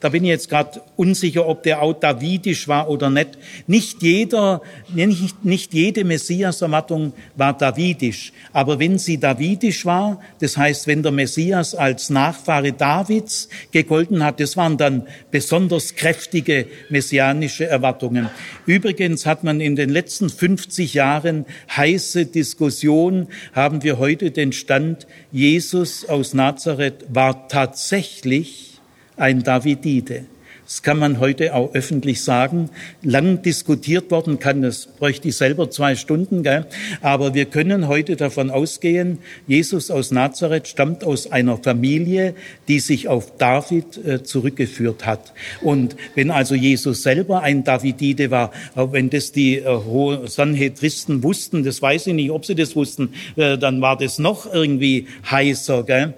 da bin ich jetzt gerade unsicher, ob der auch davidisch war oder nicht. Nicht jeder, nicht, nicht jede Messias-Erwartung war davidisch. Aber wenn sie davidisch war, das heißt, wenn der Messias als Nachfahre Davids gegolten hat, das waren dann besonders kräftige messianische Erwartungen. Übrigens hat man in den letzten 50 Jahren heiße Diskussion, haben wir heute den Stand, Jesus aus Nazareth war tatsächlich ein Davidide. Das kann man heute auch öffentlich sagen. Lang diskutiert worden kann, das bräuchte ich selber zwei Stunden, gell? aber wir können heute davon ausgehen, Jesus aus Nazareth stammt aus einer Familie, die sich auf David äh, zurückgeführt hat. Und wenn also Jesus selber ein Davidide war, auch wenn das die äh, Sanhedristen wussten, das weiß ich nicht, ob sie das wussten, äh, dann war das noch irgendwie heißer. Gell?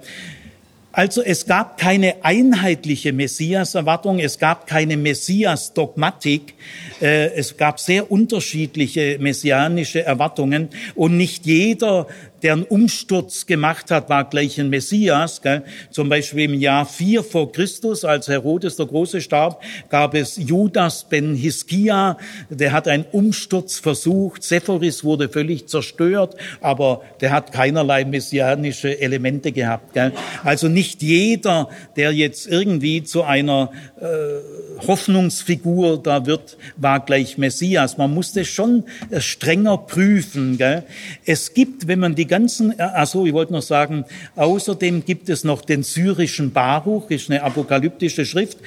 Also es gab keine einheitliche Messias-Erwartung, es gab keine Messias-Dogmatik, äh, es gab sehr unterschiedliche messianische Erwartungen und nicht jeder der einen Umsturz gemacht hat, war gleich ein Messias. Gell? Zum Beispiel im Jahr 4 vor Christus, als Herodes der Große starb, gab es Judas ben Hiskia, der hat einen Umsturz versucht. Sephoris wurde völlig zerstört, aber der hat keinerlei messianische Elemente gehabt. Gell? Also nicht jeder, der jetzt irgendwie zu einer äh, Hoffnungsfigur da wird, war gleich Messias. Man musste schon äh, strenger prüfen. Gell? Es gibt, wenn man die ganzen, also ich wollte noch sagen, außerdem gibt es noch den syrischen Baruch, ist eine apokalyptische Schrift.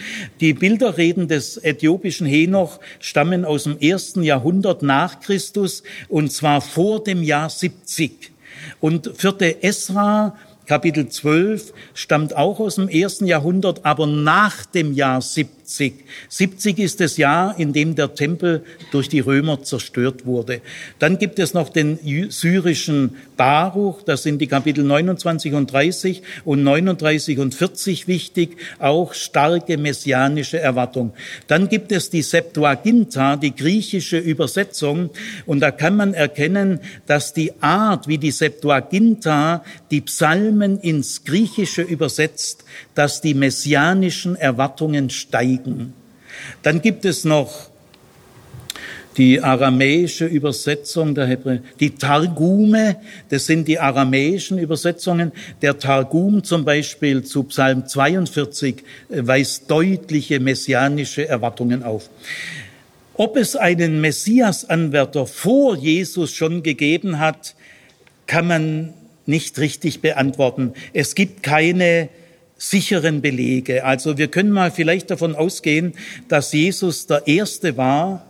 Die Bilderreden des äthiopischen Henoch stammen aus dem ersten Jahrhundert nach Christus und zwar vor dem Jahr 70. Und vierte Esra Kapitel 12 stammt auch aus dem ersten Jahrhundert, aber nach dem Jahr 70. 70. 70 ist das Jahr, in dem der Tempel durch die Römer zerstört wurde. Dann gibt es noch den syrischen Baruch, das sind die Kapitel 29 und 30 und 39 und 40 wichtig, auch starke messianische Erwartung. Dann gibt es die Septuaginta, die griechische Übersetzung, und da kann man erkennen, dass die Art, wie die Septuaginta die Psalmen ins Griechische übersetzt, dass die messianischen Erwartungen steigen. Dann gibt es noch die aramäische Übersetzung der Hebräer, die Targume, das sind die aramäischen Übersetzungen. Der Targum zum Beispiel zu Psalm 42 äh, weist deutliche messianische Erwartungen auf. Ob es einen Messias-Anwärter vor Jesus schon gegeben hat, kann man nicht richtig beantworten. Es gibt keine sicheren Belege. Also wir können mal vielleicht davon ausgehen, dass Jesus der Erste war,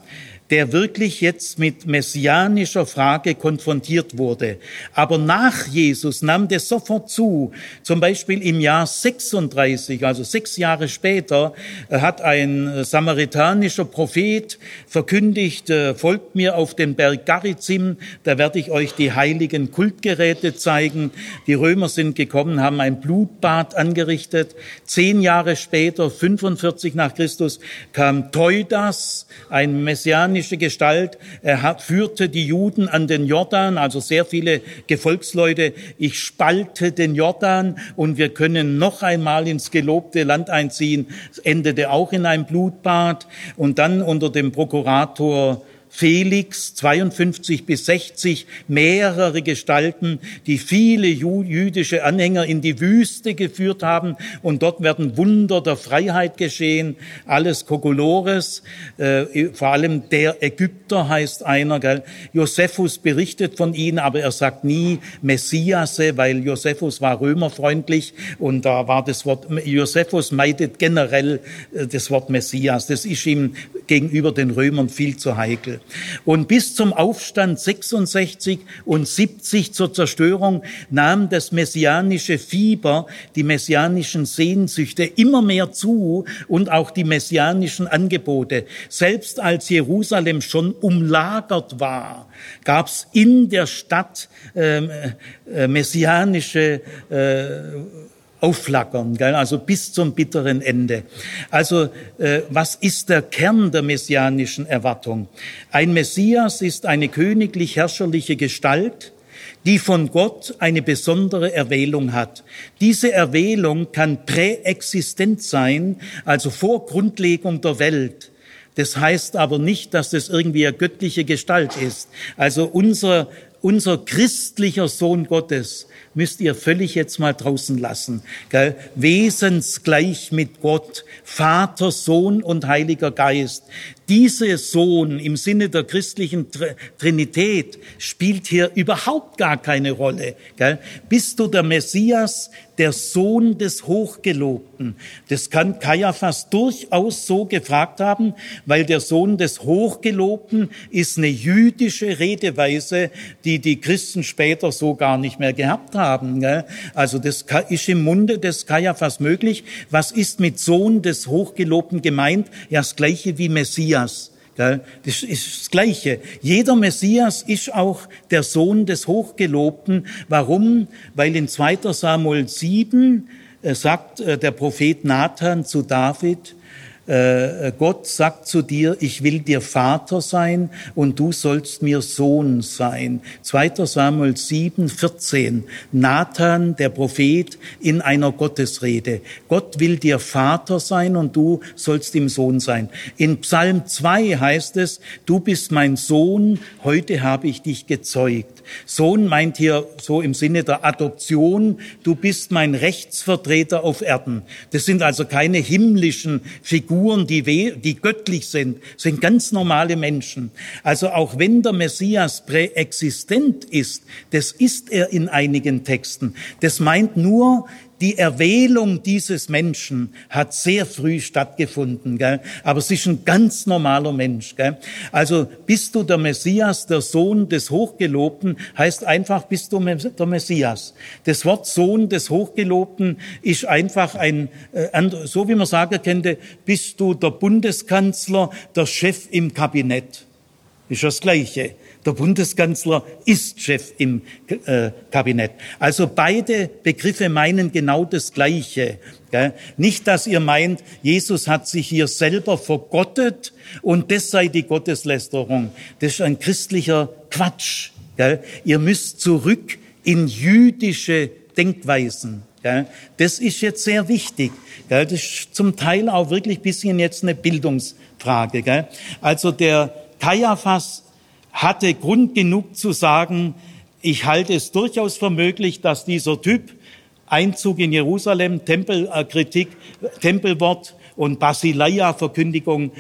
der wirklich jetzt mit messianischer Frage konfrontiert wurde. Aber nach Jesus nahm das sofort zu. Zum Beispiel im Jahr 36, also sechs Jahre später, äh, hat ein samaritanischer Prophet verkündigt, äh, folgt mir auf den Berg Garizim, da werde ich euch die heiligen Kultgeräte zeigen. Die Römer sind gekommen, haben ein Blutbad angerichtet. Zehn Jahre später, 45 nach Christus, kam Teudas, ein messianischer messianische Gestalt. Er führte die Juden an den Jordan, also sehr viele Gefolgsleute. Ich spalte den Jordan und wir können noch einmal ins gelobte Land einziehen. Es endete auch in einem Blutbad und dann unter dem Prokurator Felix 52 bis 60 mehrere Gestalten, die viele jüdische Anhänger in die Wüste geführt haben und dort werden Wunder der Freiheit geschehen, alles Kokolores, äh, vor allem der Ägypter heißt einer, gell? Josephus berichtet von ihnen, aber er sagt nie Messiase, weil Josephus war römerfreundlich und da war das Wort, Josephus meidet generell äh, das Wort Messias, das ist ihm gegenüber den Römern viel zu heikel. Und bis zum Aufstand 66 und 70 zur Zerstörung nahm das messianische Fieber, die messianischen Sehnsüchte immer mehr zu und auch die messianischen Angebote. Selbst als Jerusalem schon umlagert war, gab es in der Stadt ähm, äh, messianische äh, aufflackern, gell? also bis zum bitteren Ende. Also äh, was ist der Kern der messianischen Erwartung? Ein Messias ist eine königlich-herrscherliche Gestalt, die von Gott eine besondere Erwählung hat. Diese Erwählung kann präexistent sein, also vor Grundlegung der Welt. Das heißt aber nicht, dass das irgendwie eine göttliche Gestalt ist. Also unser, unser christlicher Sohn Gottes müsst ihr völlig jetzt mal draußen lassen. Gell? Wesensgleich mit Gott, Vater, Sohn und Heiliger Geist. Dieser Sohn im Sinne der christlichen Trinität spielt hier überhaupt gar keine Rolle. Gell? Bist du der Messias, der Sohn des Hochgelobten? Das kann Kaiaphas durchaus so gefragt haben, weil der Sohn des Hochgelobten ist eine jüdische Redeweise, die die Christen später so gar nicht mehr gehabt haben. Gell? Also das ist im Munde des Kaiaphas möglich. Was ist mit Sohn des Hochgelobten gemeint? Ja, das gleiche wie Messias. Das ist das Gleiche. Jeder Messias ist auch der Sohn des Hochgelobten. Warum? Weil in 2 Samuel 7 äh, sagt äh, der Prophet Nathan zu David, äh, Gott sagt zu dir, ich will dir Vater sein und du sollst mir Sohn sein. 2. Samuel 7, 14. Nathan, der Prophet, in einer Gottesrede. Gott will dir Vater sein und du sollst ihm Sohn sein. In Psalm 2 heißt es, du bist mein Sohn, heute habe ich dich gezeugt. Sohn meint hier so im Sinne der Adoption, du bist mein Rechtsvertreter auf Erden. Das sind also keine himmlischen Figuren, die, die göttlich sind, sind ganz normale Menschen. Also auch wenn der Messias präexistent ist, das ist er in einigen Texten. Das meint nur, die Erwählung dieses Menschen hat sehr früh stattgefunden, gell? aber es ist ein ganz normaler Mensch. Gell? Also bist du der Messias, der Sohn des Hochgelobten, heißt einfach, bist du der Messias. Das Wort Sohn des Hochgelobten ist einfach ein, äh, so wie man sagen könnte, bist du der Bundeskanzler, der Chef im Kabinett. Ist das Gleiche. Der Bundeskanzler ist Chef im äh, Kabinett. Also beide Begriffe meinen genau das Gleiche. Gell? Nicht, dass ihr meint, Jesus hat sich hier selber vergottet und das sei die Gotteslästerung. Das ist ein christlicher Quatsch. Gell? Ihr müsst zurück in jüdische Denkweisen. Das ist jetzt sehr wichtig. Das ist zum Teil auch wirklich bisschen jetzt eine Bildungsfrage. Also der Kaiaphas hatte Grund genug zu sagen, ich halte es durchaus für möglich, dass dieser Typ Einzug in Jerusalem, Tempelkritik, Tempelwort und Basileia-Verkündigung,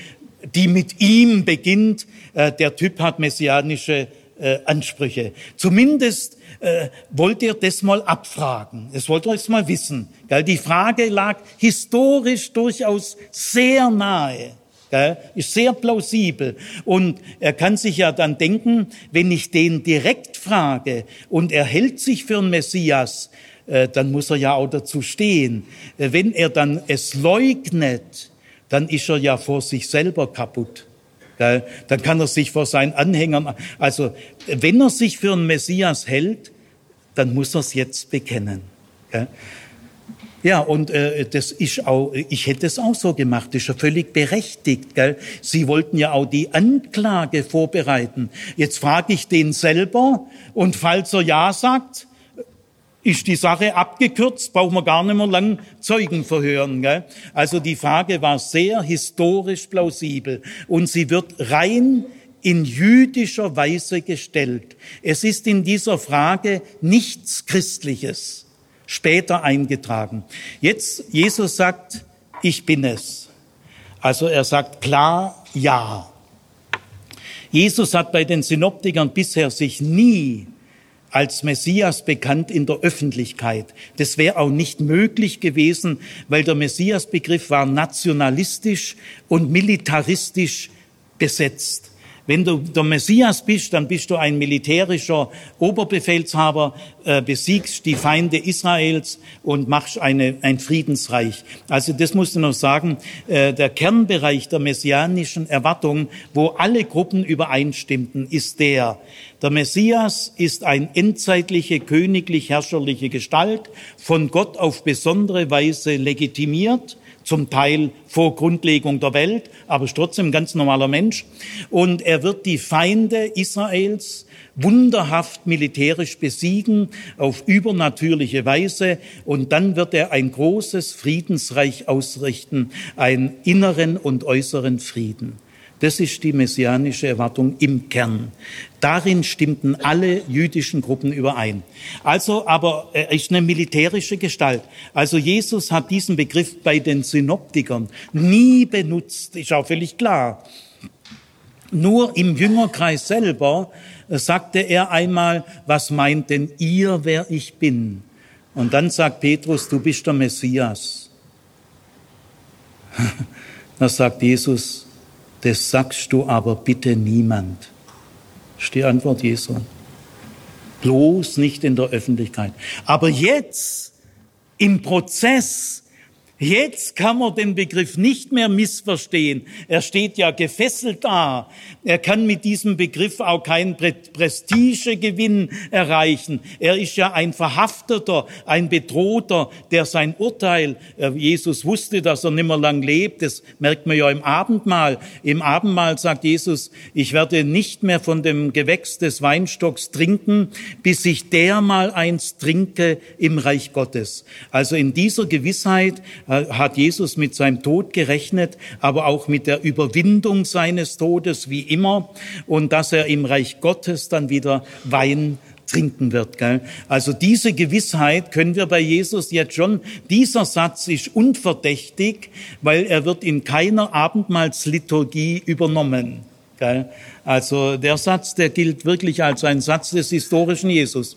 die mit ihm beginnt, äh, der Typ hat messianische äh, Ansprüche. Zumindest äh, wollte er das mal abfragen. Das wollte er jetzt mal wissen. Die Frage lag historisch durchaus sehr nahe. Gell? Ist sehr plausibel. Und er kann sich ja dann denken, wenn ich den direkt frage und er hält sich für einen Messias, äh, dann muss er ja auch dazu stehen. Äh, wenn er dann es leugnet, dann ist er ja vor sich selber kaputt. Dann kann er sich vor seinen Anhängern, also wenn er sich für einen Messias hält, dann muss er es jetzt bekennen. Gell? Ja, und äh, das ist auch, ich hätte es auch so gemacht, das ist ja völlig berechtigt. Gell? Sie wollten ja auch die Anklage vorbereiten. Jetzt frage ich den selber und falls er Ja sagt, ist die Sache abgekürzt, brauchen wir gar nicht mehr lang Zeugen verhören. Gell? Also die Frage war sehr historisch plausibel und sie wird rein in jüdischer Weise gestellt. Es ist in dieser Frage nichts Christliches später eingetragen. Jetzt, Jesus sagt, ich bin es. Also er sagt klar ja. Jesus hat bei den Synoptikern bisher sich nie als Messias bekannt in der Öffentlichkeit. Das wäre auch nicht möglich gewesen, weil der Messias-Begriff war nationalistisch und militaristisch besetzt. Wenn du der Messias bist, dann bist du ein militärischer Oberbefehlshaber, äh, besiegst die Feinde Israels und machst eine, ein Friedensreich. Also das musst du noch sagen, äh, der Kernbereich der messianischen Erwartung, wo alle Gruppen übereinstimmten, ist der, der Messias ist ein endzeitliche, königlich-herrscherliche Gestalt, von Gott auf besondere Weise legitimiert, zum Teil vor Grundlegung der Welt, aber ist trotzdem ein ganz normaler Mensch. Und er wird die Feinde Israels wunderhaft militärisch besiegen auf übernatürliche Weise und dann wird er ein großes Friedensreich ausrichten, einen inneren und äußeren Frieden. Das ist die messianische Erwartung im Kern. Darin stimmten alle jüdischen Gruppen überein. Also, aber er ist eine militärische Gestalt. Also Jesus hat diesen Begriff bei den Synoptikern nie benutzt, ist auch völlig klar. Nur im Jüngerkreis selber sagte er einmal, was meint denn ihr, wer ich bin? Und dann sagt Petrus, du bist der Messias. Da sagt Jesus, das sagst du aber bitte niemand. Ist die Antwort Jesu. Bloß nicht in der Öffentlichkeit. Aber jetzt, im Prozess, Jetzt kann man den Begriff nicht mehr missverstehen. Er steht ja gefesselt da. Er kann mit diesem Begriff auch keinen Prestigegewinn erreichen. Er ist ja ein Verhafteter, ein Bedrohter, der sein Urteil, äh, Jesus wusste, dass er nimmer lang lebt. Das merkt man ja im Abendmahl. Im Abendmahl sagt Jesus, ich werde nicht mehr von dem Gewächs des Weinstocks trinken, bis ich dermal eins trinke im Reich Gottes. Also in dieser Gewissheit hat Jesus mit seinem Tod gerechnet, aber auch mit der Überwindung seines Todes, wie immer, und dass er im Reich Gottes dann wieder Wein trinken wird. Gell? Also diese Gewissheit können wir bei Jesus jetzt schon. Dieser Satz ist unverdächtig, weil er wird in keiner Abendmahlsliturgie übernommen. Gell? Also der Satz, der gilt wirklich als ein Satz des historischen Jesus.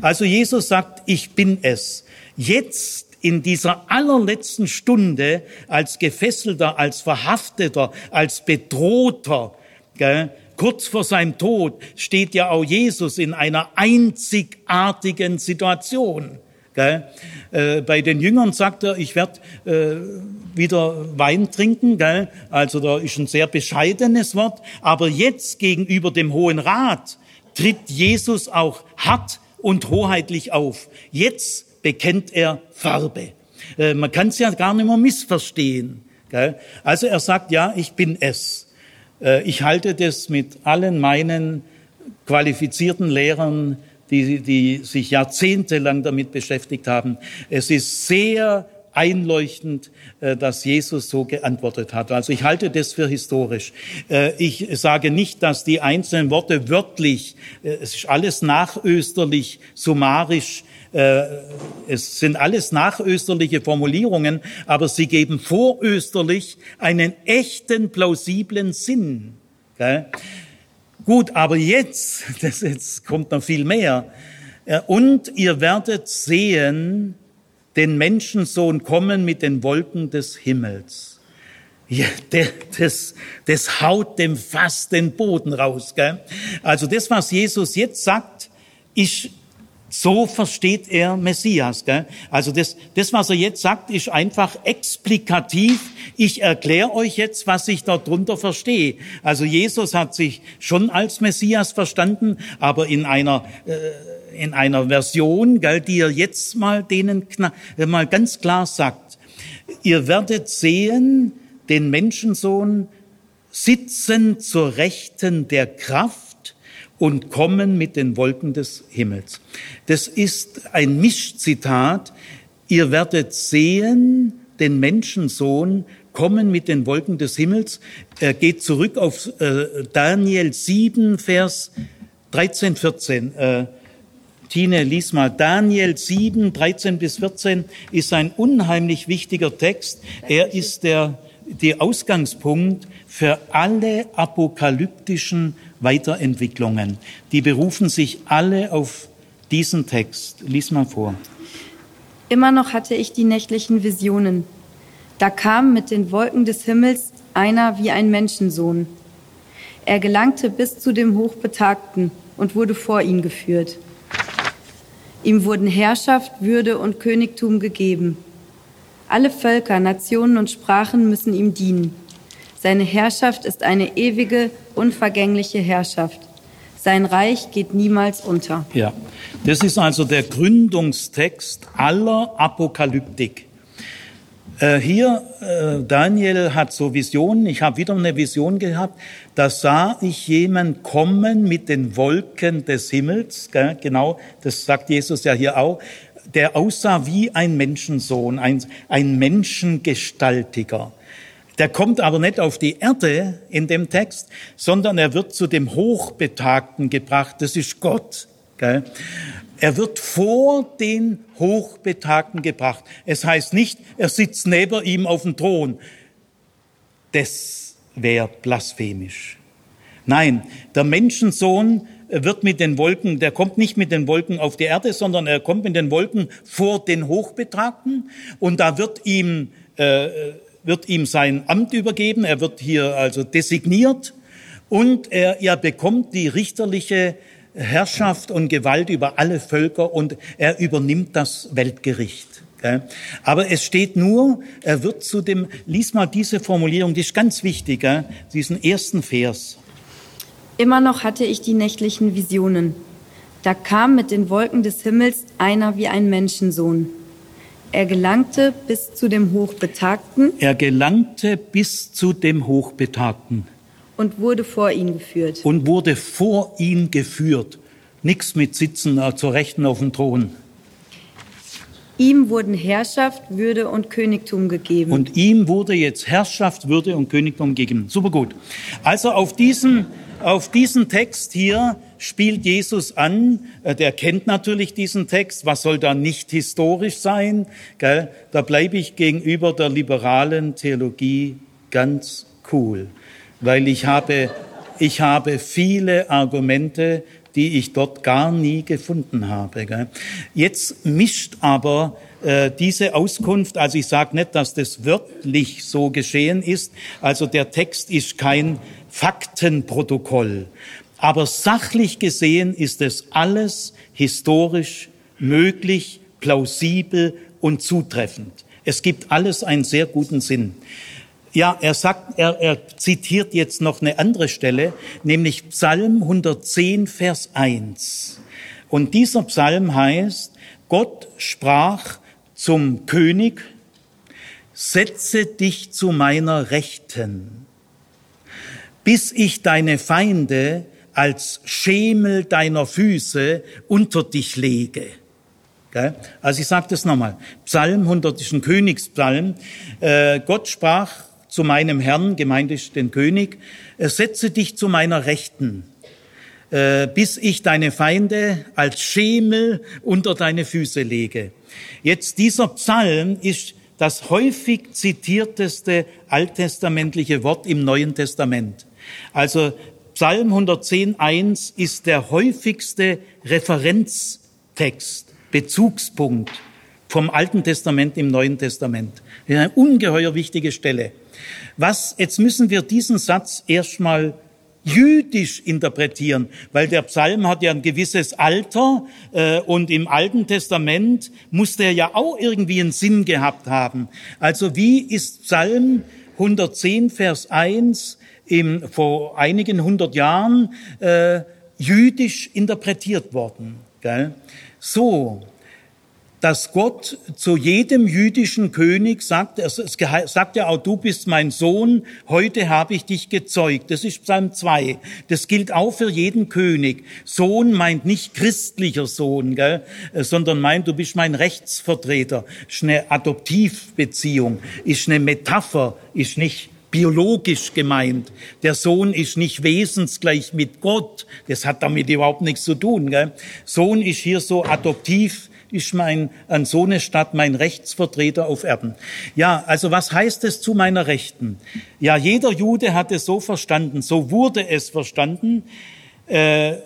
Also Jesus sagt, ich bin es. Jetzt in dieser allerletzten Stunde als Gefesselter, als Verhafteter, als Bedrohter, gell, kurz vor seinem Tod steht ja auch Jesus in einer einzigartigen Situation. Gell. Äh, bei den Jüngern sagt er, ich werde äh, wieder Wein trinken. Gell. Also da ist ein sehr bescheidenes Wort. Aber jetzt gegenüber dem Hohen Rat tritt Jesus auch hart und hoheitlich auf. Jetzt bekennt er Farbe. Äh, man kann es ja gar nicht mehr missverstehen. Also er sagt, ja, ich bin es. Äh, ich halte das mit allen meinen qualifizierten Lehrern, die, die sich jahrzehntelang damit beschäftigt haben. Es ist sehr einleuchtend, äh, dass Jesus so geantwortet hat. Also ich halte das für historisch. Ich sage nicht, dass die einzelnen Worte wörtlich, es ist alles nachösterlich, summarisch es sind alles nachösterliche Formulierungen, aber sie geben vorösterlich einen echten, plausiblen Sinn. Gut, aber jetzt, das jetzt kommt noch viel mehr. Äh, und ihr werdet sehen, den Menschensohn kommen mit den Wolken des Himmels. Ja, das, das haut dem fast den Boden raus. Gell? Also das, was Jesus jetzt sagt, ist so versteht er Messias. Gell? Also das, das, was er jetzt sagt, ist einfach explikativ. Ich erkläre euch jetzt, was ich darunter verstehe. Also Jesus hat sich schon als Messias verstanden, aber in einer äh, in einer Version, gell, die er jetzt mal denen äh, mal ganz klar sagt. Ihr werdet sehen, den Menschensohn sitzen zur Rechten der Kraft und kommen mit den Wolken des Himmels. Das ist ein Mischzitat. Ihr werdet sehen, den Menschensohn kommen mit den Wolken des Himmels. Er geht zurück auf äh, Daniel 7, Vers 13, 14. Äh, Tine, lies mal. Daniel 7, 13 bis 14 ist ein unheimlich wichtiger Text. Er ist der, der Ausgangspunkt für alle apokalyptischen Weiterentwicklungen. Die berufen sich alle auf diesen Text. Lies mal vor. Immer noch hatte ich die nächtlichen Visionen. Da kam mit den Wolken des Himmels einer wie ein Menschensohn. Er gelangte bis zu dem Hochbetagten und wurde vor ihn geführt. Ihm wurden Herrschaft, Würde und Königtum gegeben. Alle Völker, Nationen und Sprachen müssen ihm dienen. Seine Herrschaft ist eine ewige, unvergängliche Herrschaft. Sein Reich geht niemals unter. Ja, das ist also der Gründungstext aller Apokalyptik. Äh, hier, äh, Daniel hat so Visionen, ich habe wieder eine Vision gehabt, da sah ich jemand kommen mit den Wolken des Himmels, gell? genau, das sagt Jesus ja hier auch, der aussah wie ein Menschensohn, ein, ein Menschengestaltiger. Der kommt aber nicht auf die Erde in dem Text, sondern er wird zu dem Hochbetagten gebracht, das ist Gott. Gell? Er wird vor den Hochbetagten gebracht. Es heißt nicht, er sitzt neben ihm auf dem Thron. Das wäre blasphemisch. Nein, der Menschensohn wird mit den Wolken, der kommt nicht mit den Wolken auf die Erde, sondern er kommt mit den Wolken vor den Hochbetagten und da wird ihm, äh, wird ihm sein Amt übergeben, er wird hier also designiert und er, er bekommt die richterliche Herrschaft und Gewalt über alle Völker und er übernimmt das Weltgericht. Aber es steht nur, er wird zu dem, lies mal diese Formulierung, die ist ganz wichtig, diesen ersten Vers. Immer noch hatte ich die nächtlichen Visionen. Da kam mit den Wolken des Himmels einer wie ein Menschensohn. Er gelangte bis zu dem Hochbetagten. Er gelangte bis zu dem Hochbetagten und wurde vor ihn geführt. Und wurde vor ihn geführt. Nichts mit Sitzen äh, zur Rechten auf dem Thron. Ihm wurden Herrschaft, Würde und Königtum gegeben. Und ihm wurde jetzt Herrschaft, Würde und Königtum gegeben. Super gut. Also auf diesen, auf diesen Text hier spielt Jesus an. Äh, der kennt natürlich diesen Text. Was soll da nicht historisch sein? Da bleibe ich gegenüber der liberalen Theologie ganz cool weil ich habe, ich habe viele Argumente, die ich dort gar nie gefunden habe. Jetzt mischt aber äh, diese Auskunft, also ich sage nicht, dass das wörtlich so geschehen ist, also der Text ist kein Faktenprotokoll, aber sachlich gesehen ist es alles historisch möglich, plausibel und zutreffend. Es gibt alles einen sehr guten Sinn. Ja, er sagt, er, er zitiert jetzt noch eine andere Stelle, nämlich Psalm 110, Vers 1. Und dieser Psalm heißt, Gott sprach zum König, setze dich zu meiner Rechten, bis ich deine Feinde als Schemel deiner Füße unter dich lege. Also ich sage das nochmal. Psalm 100 ist ein Königspsalm. Äh, Gott sprach zu meinem Herrn, gemeint ist den König, äh, setze dich zu meiner Rechten, äh, bis ich deine Feinde als Schemel unter deine Füße lege. Jetzt dieser Psalm ist das häufig zitierteste alttestamentliche Wort im Neuen Testament. Also Psalm 110.1 ist der häufigste Referenztext, Bezugspunkt vom Alten Testament im Neuen Testament. Eine ungeheuer wichtige Stelle. Was, jetzt müssen wir diesen Satz erstmal jüdisch interpretieren, weil der Psalm hat ja ein gewisses Alter äh, und im Alten Testament muss der ja auch irgendwie einen Sinn gehabt haben. Also wie ist Psalm 110, Vers 1 im, vor einigen hundert Jahren äh, jüdisch interpretiert worden? Gell? So, dass Gott zu jedem jüdischen König sagt, es sagt ja auch, du bist mein Sohn, heute habe ich dich gezeugt. Das ist Psalm 2. Das gilt auch für jeden König. Sohn meint nicht christlicher Sohn, gell, sondern meint, du bist mein Rechtsvertreter. Ist eine Adoptivbeziehung, ist eine Metapher, ist nicht biologisch gemeint. Der Sohn ist nicht wesensgleich mit Gott. Das hat damit überhaupt nichts zu tun. Gell? Sohn ist hier so adoptiv ist mein, an so eine mein Rechtsvertreter auf Erden. Ja, also was heißt es zu meiner Rechten? Ja, jeder Jude hat es so verstanden, so wurde es verstanden. Äh,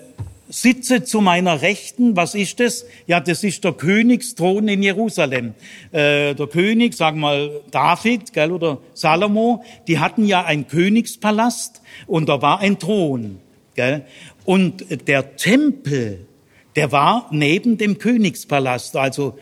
sitze zu meiner Rechten. Was ist das? Ja, das ist der Königsthron in Jerusalem. Äh, der König, sagen wir mal David gell, oder Salomo, die hatten ja einen Königspalast und da war ein Thron. Gell? Und der Tempel, der war neben dem Königspalast, also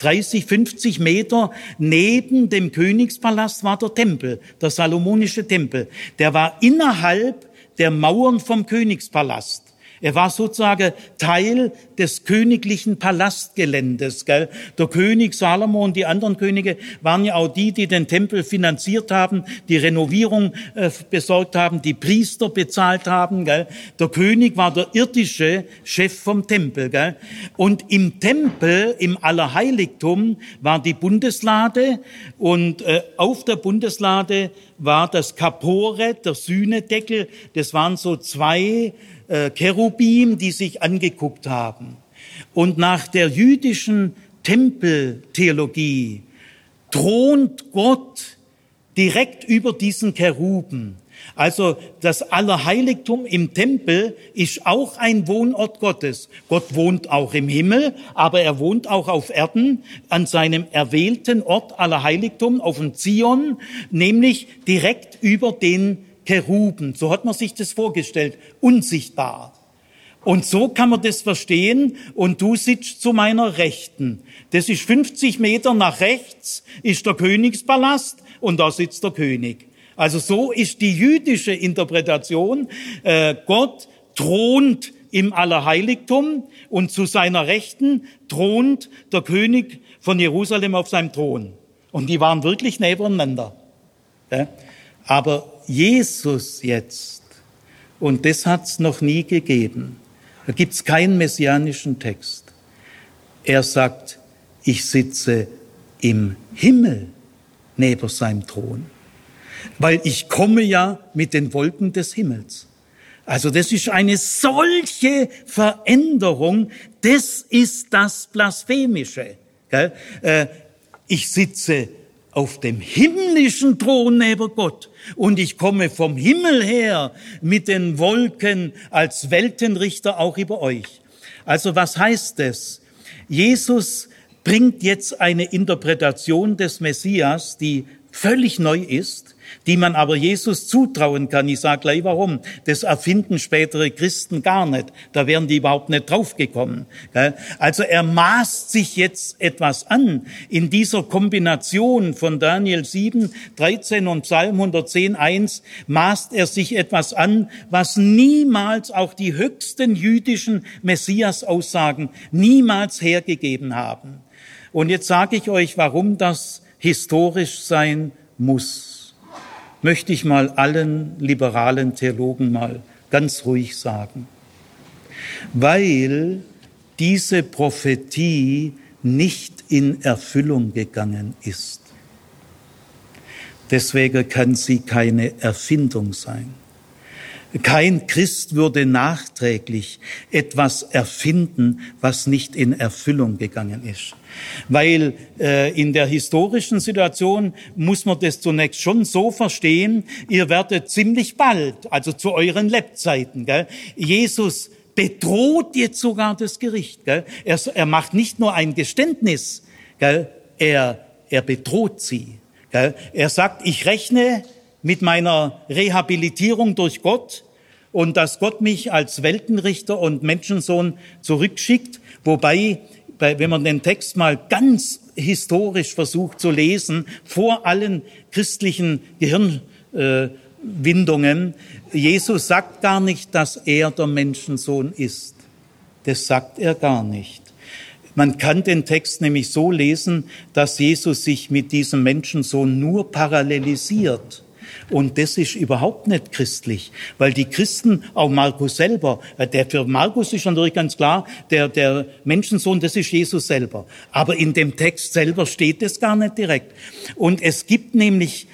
30, 50 Meter neben dem Königspalast war der Tempel, der salomonische Tempel. Der war innerhalb der Mauern vom Königspalast. Er war sozusagen Teil des königlichen Palastgeländes. Gell? Der König Salomo und die anderen Könige waren ja auch die, die den Tempel finanziert haben, die Renovierung äh, besorgt haben, die Priester bezahlt haben. Gell? Der König war der irdische Chef vom Tempel. Gell? Und im Tempel, im Allerheiligtum, war die Bundeslade und äh, auf der Bundeslade war das Kaporet, der Sühnedeckel. Das waren so zwei äh, Cherubim, die sich angeguckt haben. Und nach der jüdischen Tempeltheologie thront Gott direkt über diesen Cheruben. Also das Allerheiligtum im Tempel ist auch ein Wohnort Gottes. Gott wohnt auch im Himmel, aber er wohnt auch auf Erden an seinem erwählten Ort Allerheiligtum auf dem Zion, nämlich direkt über den Keruben. So hat man sich das vorgestellt, unsichtbar. Und so kann man das verstehen. Und du sitzt zu meiner Rechten. Das ist 50 Meter nach rechts, ist der Königspalast und da sitzt der König. Also so ist die jüdische Interpretation. Äh, Gott thront im Allerheiligtum und zu seiner Rechten thront der König von Jerusalem auf seinem Thron. Und die waren wirklich nebeneinander. Aber Jesus jetzt, und das hat es noch nie gegeben, da gibt es keinen messianischen Text. Er sagt, ich sitze im Himmel neben seinem Thron, weil ich komme ja mit den Wolken des Himmels. Also das ist eine solche Veränderung, das ist das Blasphemische. Äh, ich sitze auf dem himmlischen Thron neben Gott und ich komme vom Himmel her mit den Wolken als Weltenrichter auch über euch. Also was heißt es? Jesus bringt jetzt eine Interpretation des Messias, die völlig neu ist, die man aber Jesus zutrauen kann. Ich sage gleich warum. Das erfinden spätere Christen gar nicht. Da wären die überhaupt nicht draufgekommen. Also er maßt sich jetzt etwas an in dieser Kombination von Daniel 7, 13 und Psalm 110, 1 maßt er sich etwas an, was niemals auch die höchsten jüdischen Messias-Aussagen niemals hergegeben haben. Und jetzt sage ich euch, warum das historisch sein muss möchte ich mal allen liberalen Theologen mal ganz ruhig sagen. Weil diese Prophetie nicht in Erfüllung gegangen ist. Deswegen kann sie keine Erfindung sein. Kein Christ würde nachträglich etwas erfinden, was nicht in Erfüllung gegangen ist. Weil äh, in der historischen Situation muss man das zunächst schon so verstehen, ihr werdet ziemlich bald, also zu euren Lebzeiten, gell, Jesus bedroht jetzt sogar das Gericht. Gell? Er, er macht nicht nur ein Geständnis, gell? Er, er bedroht sie. Gell? Er sagt, ich rechne mit meiner Rehabilitierung durch Gott und dass Gott mich als Weltenrichter und Menschensohn zurückschickt, wobei, wenn man den Text mal ganz historisch versucht zu lesen, vor allen christlichen Gehirnwindungen, Jesus sagt gar nicht, dass er der Menschensohn ist. Das sagt er gar nicht. Man kann den Text nämlich so lesen, dass Jesus sich mit diesem Menschensohn nur parallelisiert. Und das ist überhaupt nicht christlich, weil die Christen, auch Markus selber, äh, der für Markus ist natürlich ganz klar, der, der Menschensohn, das ist Jesus selber. Aber in dem Text selber steht es gar nicht direkt. Und es gibt nämlich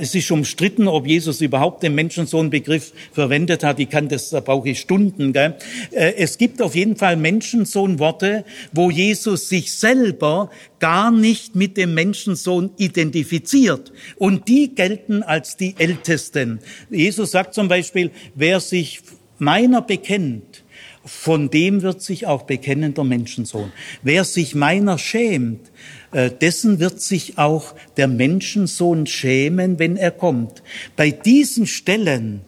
es ist umstritten, ob Jesus überhaupt den Menschensohn-Begriff verwendet hat. Ich kann das, da brauche ich Stunden. Gell? Äh, es gibt auf jeden Fall Menschensohn-Worte, wo Jesus sich selber gar nicht mit dem Menschensohn identifiziert. Und die gelten als die Ältesten. Jesus sagt zum Beispiel, wer sich meiner bekennt, von dem wird sich auch bekennen der Menschensohn. Wer sich meiner schämt, dessen wird sich auch der Menschensohn schämen, wenn er kommt. Bei diesen Stellen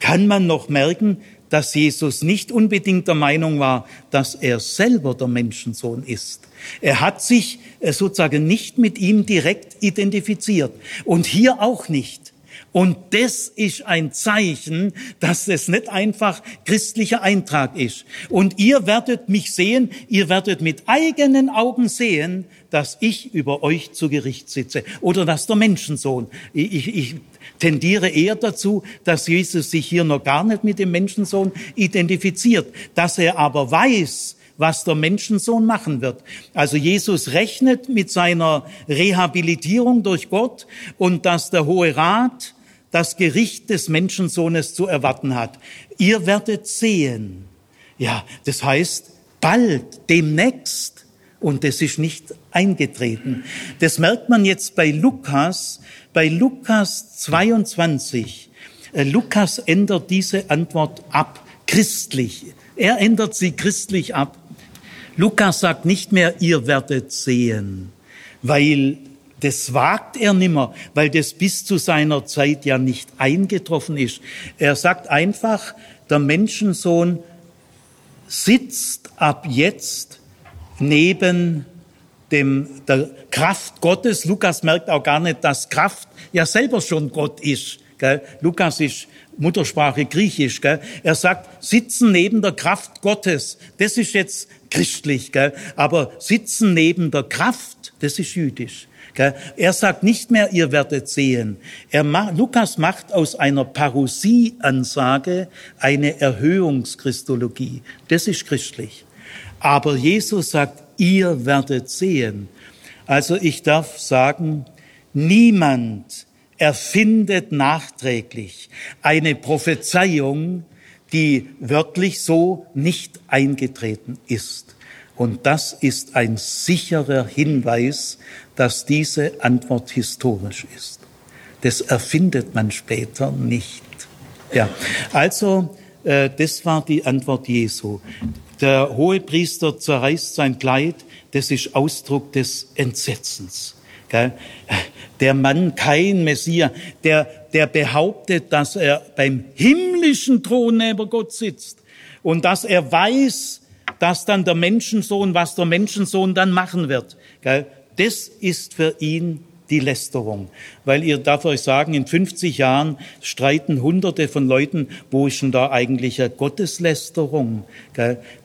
kann man noch merken, dass Jesus nicht unbedingt der Meinung war, dass er selber der Menschensohn ist. Er hat sich äh, sozusagen nicht mit ihm direkt identifiziert und hier auch nicht. Und das ist ein Zeichen, dass es nicht einfach christlicher Eintrag ist. Und ihr werdet mich sehen, ihr werdet mit eigenen Augen sehen, dass ich über euch zu Gericht sitze oder dass der Menschensohn. Ich, ich, tendiere eher dazu, dass Jesus sich hier noch gar nicht mit dem Menschensohn identifiziert, dass er aber weiß, was der Menschensohn machen wird. Also Jesus rechnet mit seiner Rehabilitierung durch Gott und dass der Hohe Rat das Gericht des Menschensohnes zu erwarten hat. Ihr werdet sehen. Ja, das heißt, bald, demnächst. Und das ist nicht eingetreten. Das merkt man jetzt bei Lukas, bei Lukas 22. Äh, Lukas ändert diese Antwort ab, christlich. Er ändert sie christlich ab. Lukas sagt nicht mehr, ihr werdet sehen, weil das wagt er nimmer, weil das bis zu seiner Zeit ja nicht eingetroffen ist. Er sagt einfach, der Menschensohn sitzt ab jetzt neben dem, der Kraft Gottes. Lukas merkt auch gar nicht, dass Kraft ja selber schon Gott ist. Gell? Lukas ist Muttersprache Griechisch. Gell? Er sagt, sitzen neben der Kraft Gottes. Das ist jetzt christlich. Gell? Aber sitzen neben der Kraft, das ist jüdisch. Er sagt nicht mehr, ihr werdet sehen. Er, Lukas macht aus einer Parousie-Ansage eine Erhöhungschristologie. Das ist christlich. Aber Jesus sagt, ihr werdet sehen. Also ich darf sagen, niemand erfindet nachträglich eine Prophezeiung, die wörtlich so nicht eingetreten ist. Und das ist ein sicherer Hinweis, dass diese Antwort historisch ist. Das erfindet man später nicht. Ja, also äh, das war die Antwort Jesu. Der hohe Priester zerreißt sein Kleid, das ist Ausdruck des Entsetzens. Der Mann, kein Messias, der, der behauptet, dass er beim himmlischen Thron neben Gott sitzt und dass er weiß, dass dann der Menschensohn, was der Menschensohn dann machen wird. Das ist für ihn die Lästerung. Weil ihr darf euch sagen, in 50 Jahren streiten Hunderte von Leuten, wo ist denn da eigentlich eine Gotteslästerung?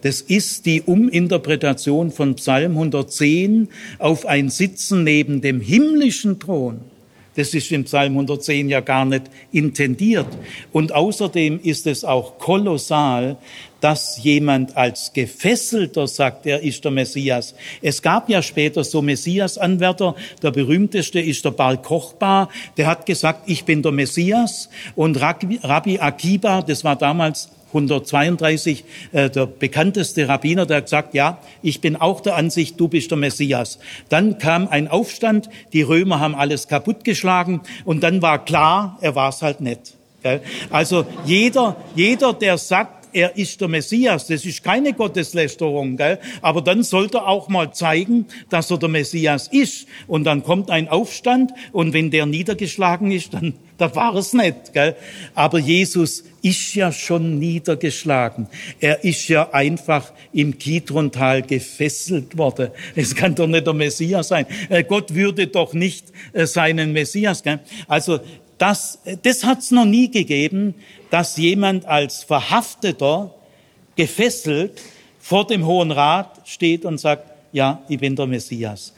Das ist die Uminterpretation von Psalm 110 auf ein Sitzen neben dem himmlischen Thron. Das ist im Psalm 110 ja gar nicht intendiert. Und außerdem ist es auch kolossal, dass jemand als Gefesselter sagt, er ist der Messias. Es gab ja später so Messias-Anwärter. Der berühmteste ist der Bar Kochba. Der hat gesagt, ich bin der Messias. Und Rabbi Akiba, das war damals 132 äh, der bekannteste Rabbiner, der hat gesagt, ja, ich bin auch der Ansicht, du bist der Messias. Dann kam ein Aufstand, die Römer haben alles kaputtgeschlagen und dann war klar, er war es halt nicht. Also jeder, jeder, der sagt, er ist der Messias. Das ist keine Gotteslästerung, gell? Aber dann sollte er auch mal zeigen, dass er der Messias ist. Und dann kommt ein Aufstand und wenn der niedergeschlagen ist, dann, da war es nicht, gell? Aber Jesus ist ja schon niedergeschlagen. Er ist ja einfach im Kidrontal gefesselt worden. Es kann doch nicht der Messias sein. Äh, Gott würde doch nicht äh, seinen Messias, gell? Also, das, das hat es noch nie gegeben, dass jemand als Verhafteter gefesselt vor dem Hohen Rat steht und sagt, ja, ich bin der Messias.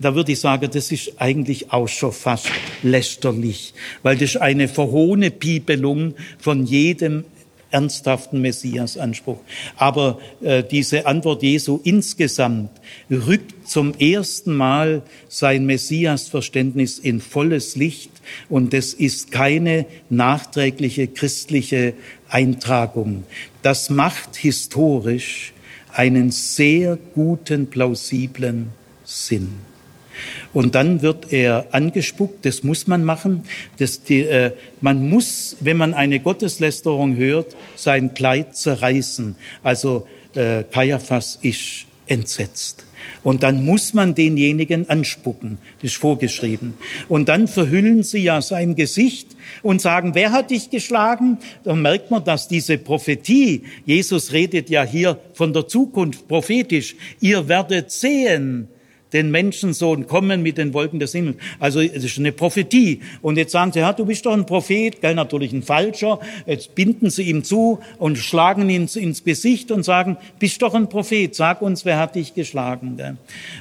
Da würde ich sagen, das ist eigentlich auch schon fast lästerlich, weil das ist eine verhohne Piepelung von jedem ernsthaften Messiasanspruch. Aber äh, diese Antwort Jesu insgesamt rückt zum ersten Mal sein Messiasverständnis in volles Licht und es ist keine nachträgliche christliche Eintragung. Das macht historisch einen sehr guten, plausiblen Sinn. Und dann wird er angespuckt, das muss man machen. Das, die, äh, man muss, wenn man eine Gotteslästerung hört, sein Kleid zerreißen. Also äh, Kaiaphas ist entsetzt. Und dann muss man denjenigen anspucken. Das ist vorgeschrieben. Und dann verhüllen sie ja sein Gesicht und sagen, wer hat dich geschlagen? Dann merkt man, dass diese Prophetie, Jesus redet ja hier von der Zukunft prophetisch, ihr werdet sehen, den Menschensohn kommen mit den Wolken des Himmels. Also es ist eine Prophetie. Und jetzt sagen sie, ja, du bist doch ein Prophet, gell, natürlich ein Falscher. Jetzt binden sie ihm zu und schlagen ihn ins Gesicht und sagen, bist doch ein Prophet, sag uns, wer hat dich geschlagen. Gell.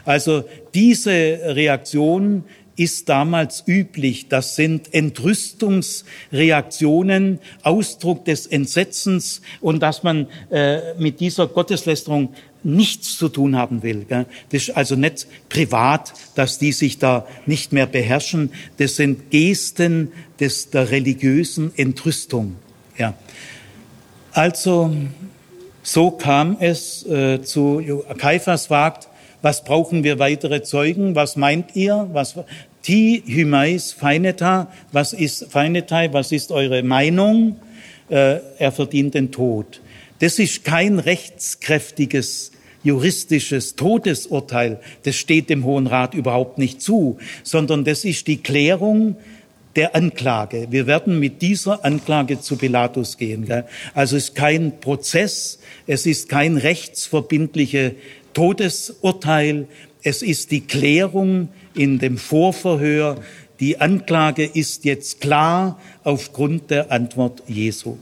Also diese Reaktion ist damals üblich. Das sind Entrüstungsreaktionen, Ausdruck des Entsetzens und dass man äh, mit dieser Gotteslästerung nichts zu tun haben will. Gell? Das ist also nicht privat, dass die sich da nicht mehr beherrschen. Das sind Gesten des, der religiösen Entrüstung. Ja. Also so kam es äh, zu Kaiphas wagt, was brauchen wir weitere Zeugen? Was meint ihr? Was, ti hymais feineta, was ist feinetai? Was ist eure Meinung? Äh, er verdient den Tod. Das ist kein rechtskräftiges juristisches Todesurteil, das steht dem Hohen Rat überhaupt nicht zu, sondern das ist die Klärung der Anklage. Wir werden mit dieser Anklage zu Pilatus gehen. Gell? Also es ist kein Prozess, es ist kein rechtsverbindliche Todesurteil, es ist die Klärung in dem Vorverhör. Die Anklage ist jetzt klar aufgrund der Antwort Jesu.